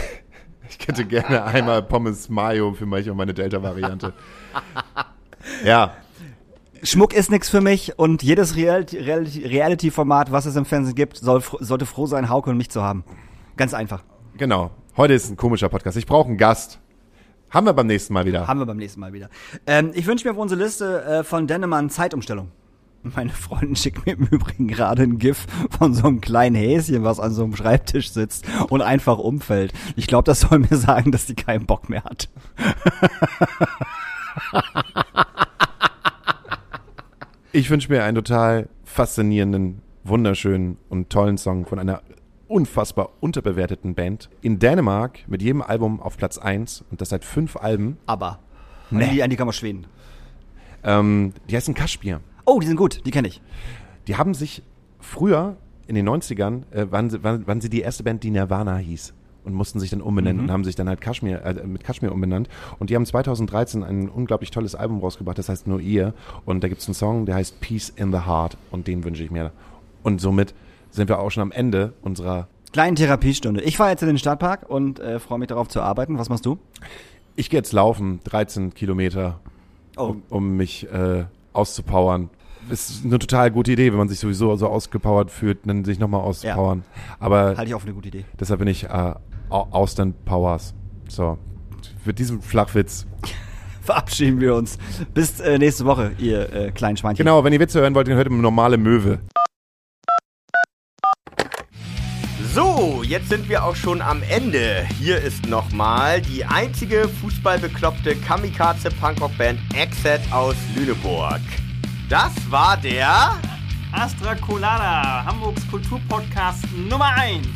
ich hätte gerne einmal Pommes Mayo für mich und meine Delta-Variante. Ja, Schmuck ist nix für mich und jedes Reality- Reality- Reality-Format, was es im Fernsehen gibt, soll, sollte froh sein, Hauke und mich zu haben. Ganz einfach. genau. Heute ist ein komischer Podcast. Ich brauche einen Gast. Haben wir beim nächsten Mal wieder. Haben wir beim nächsten Mal wieder. Ähm, ich wünsche mir auf unsere Liste äh, von Dennemann Zeitumstellung. Meine Freundin schickt mir im Übrigen gerade ein GIF von so einem kleinen Häschen, was an so einem Schreibtisch sitzt und einfach umfällt. Ich glaube, das soll mir sagen, dass sie keinen Bock mehr hat. Ich wünsche mir einen total faszinierenden, wunderschönen und tollen Song von einer unfassbar unterbewerteten Band in Dänemark mit jedem Album auf Platz 1 und das seit fünf Alben. Aber. Nee. An, die, an die kann man Schweden. Ähm, die heißen Kaschmir. Oh, die sind gut, die kenne ich. Die haben sich früher, in den 90ern, äh, waren, waren, waren sie die erste Band, die Nirvana hieß. Und mussten sich dann umbenennen und haben sich dann halt Kashmir, äh, mit Kashmir umbenannt. Und die haben 2013 ein unglaublich tolles Album rausgebracht, das heißt Nur ihr. Und da gibt es einen Song, der heißt Peace in the Heart. Und den wünsche ich mir. Und somit sind wir auch schon am Ende unserer Kleine Therapiestunde. Ich fahre jetzt in den Stadtpark und äh, freue mich darauf zu arbeiten. Was machst du? Ich gehe jetzt laufen, 13 Kilometer, Oh. um, um mich äh, auszupowern. Ist eine total gute Idee, wenn man sich sowieso so ausgepowert fühlt, dann sich nochmal auszupowern. Aber Halte ich auch für eine gute Idee. deshalb bin ich äh, Austin Powers. So, mit diesem Flachwitz. Verabschieden wir uns. Bis äh, nächste Woche, ihr äh, kleinen Schweinchen. Genau, wenn ihr Witze hören wollt, dann hört ihr normale Möwe. So, jetzt sind wir auch schon am Ende. Hier ist nochmal die einzige fußballbekloppte Kamikaze-Punkrock-Band Exet aus Lüneburg. Das war der... Astra Colada, Hamburgs Kulturpodcast Nummer 1.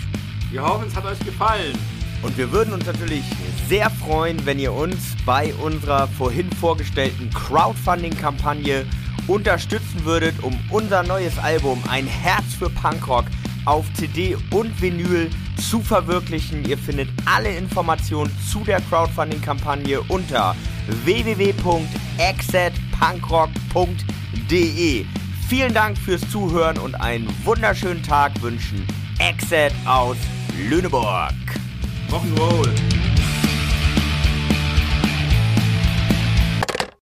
Wir hoffen, es hat euch gefallen. Und wir würden uns natürlich sehr freuen, wenn ihr uns bei unserer vorhin vorgestellten Crowdfunding-Kampagne unterstützen würdet, um unser neues Album Ein Herz für Punkrock auf CD und Vinyl zu verwirklichen. Ihr findet alle Informationen zu der Crowdfunding-Kampagne unter www.exetpunkrock.de. Vielen Dank fürs Zuhören und einen wunderschönen Tag wünschen Exet aus Lüneburg. Rock'n'Roll.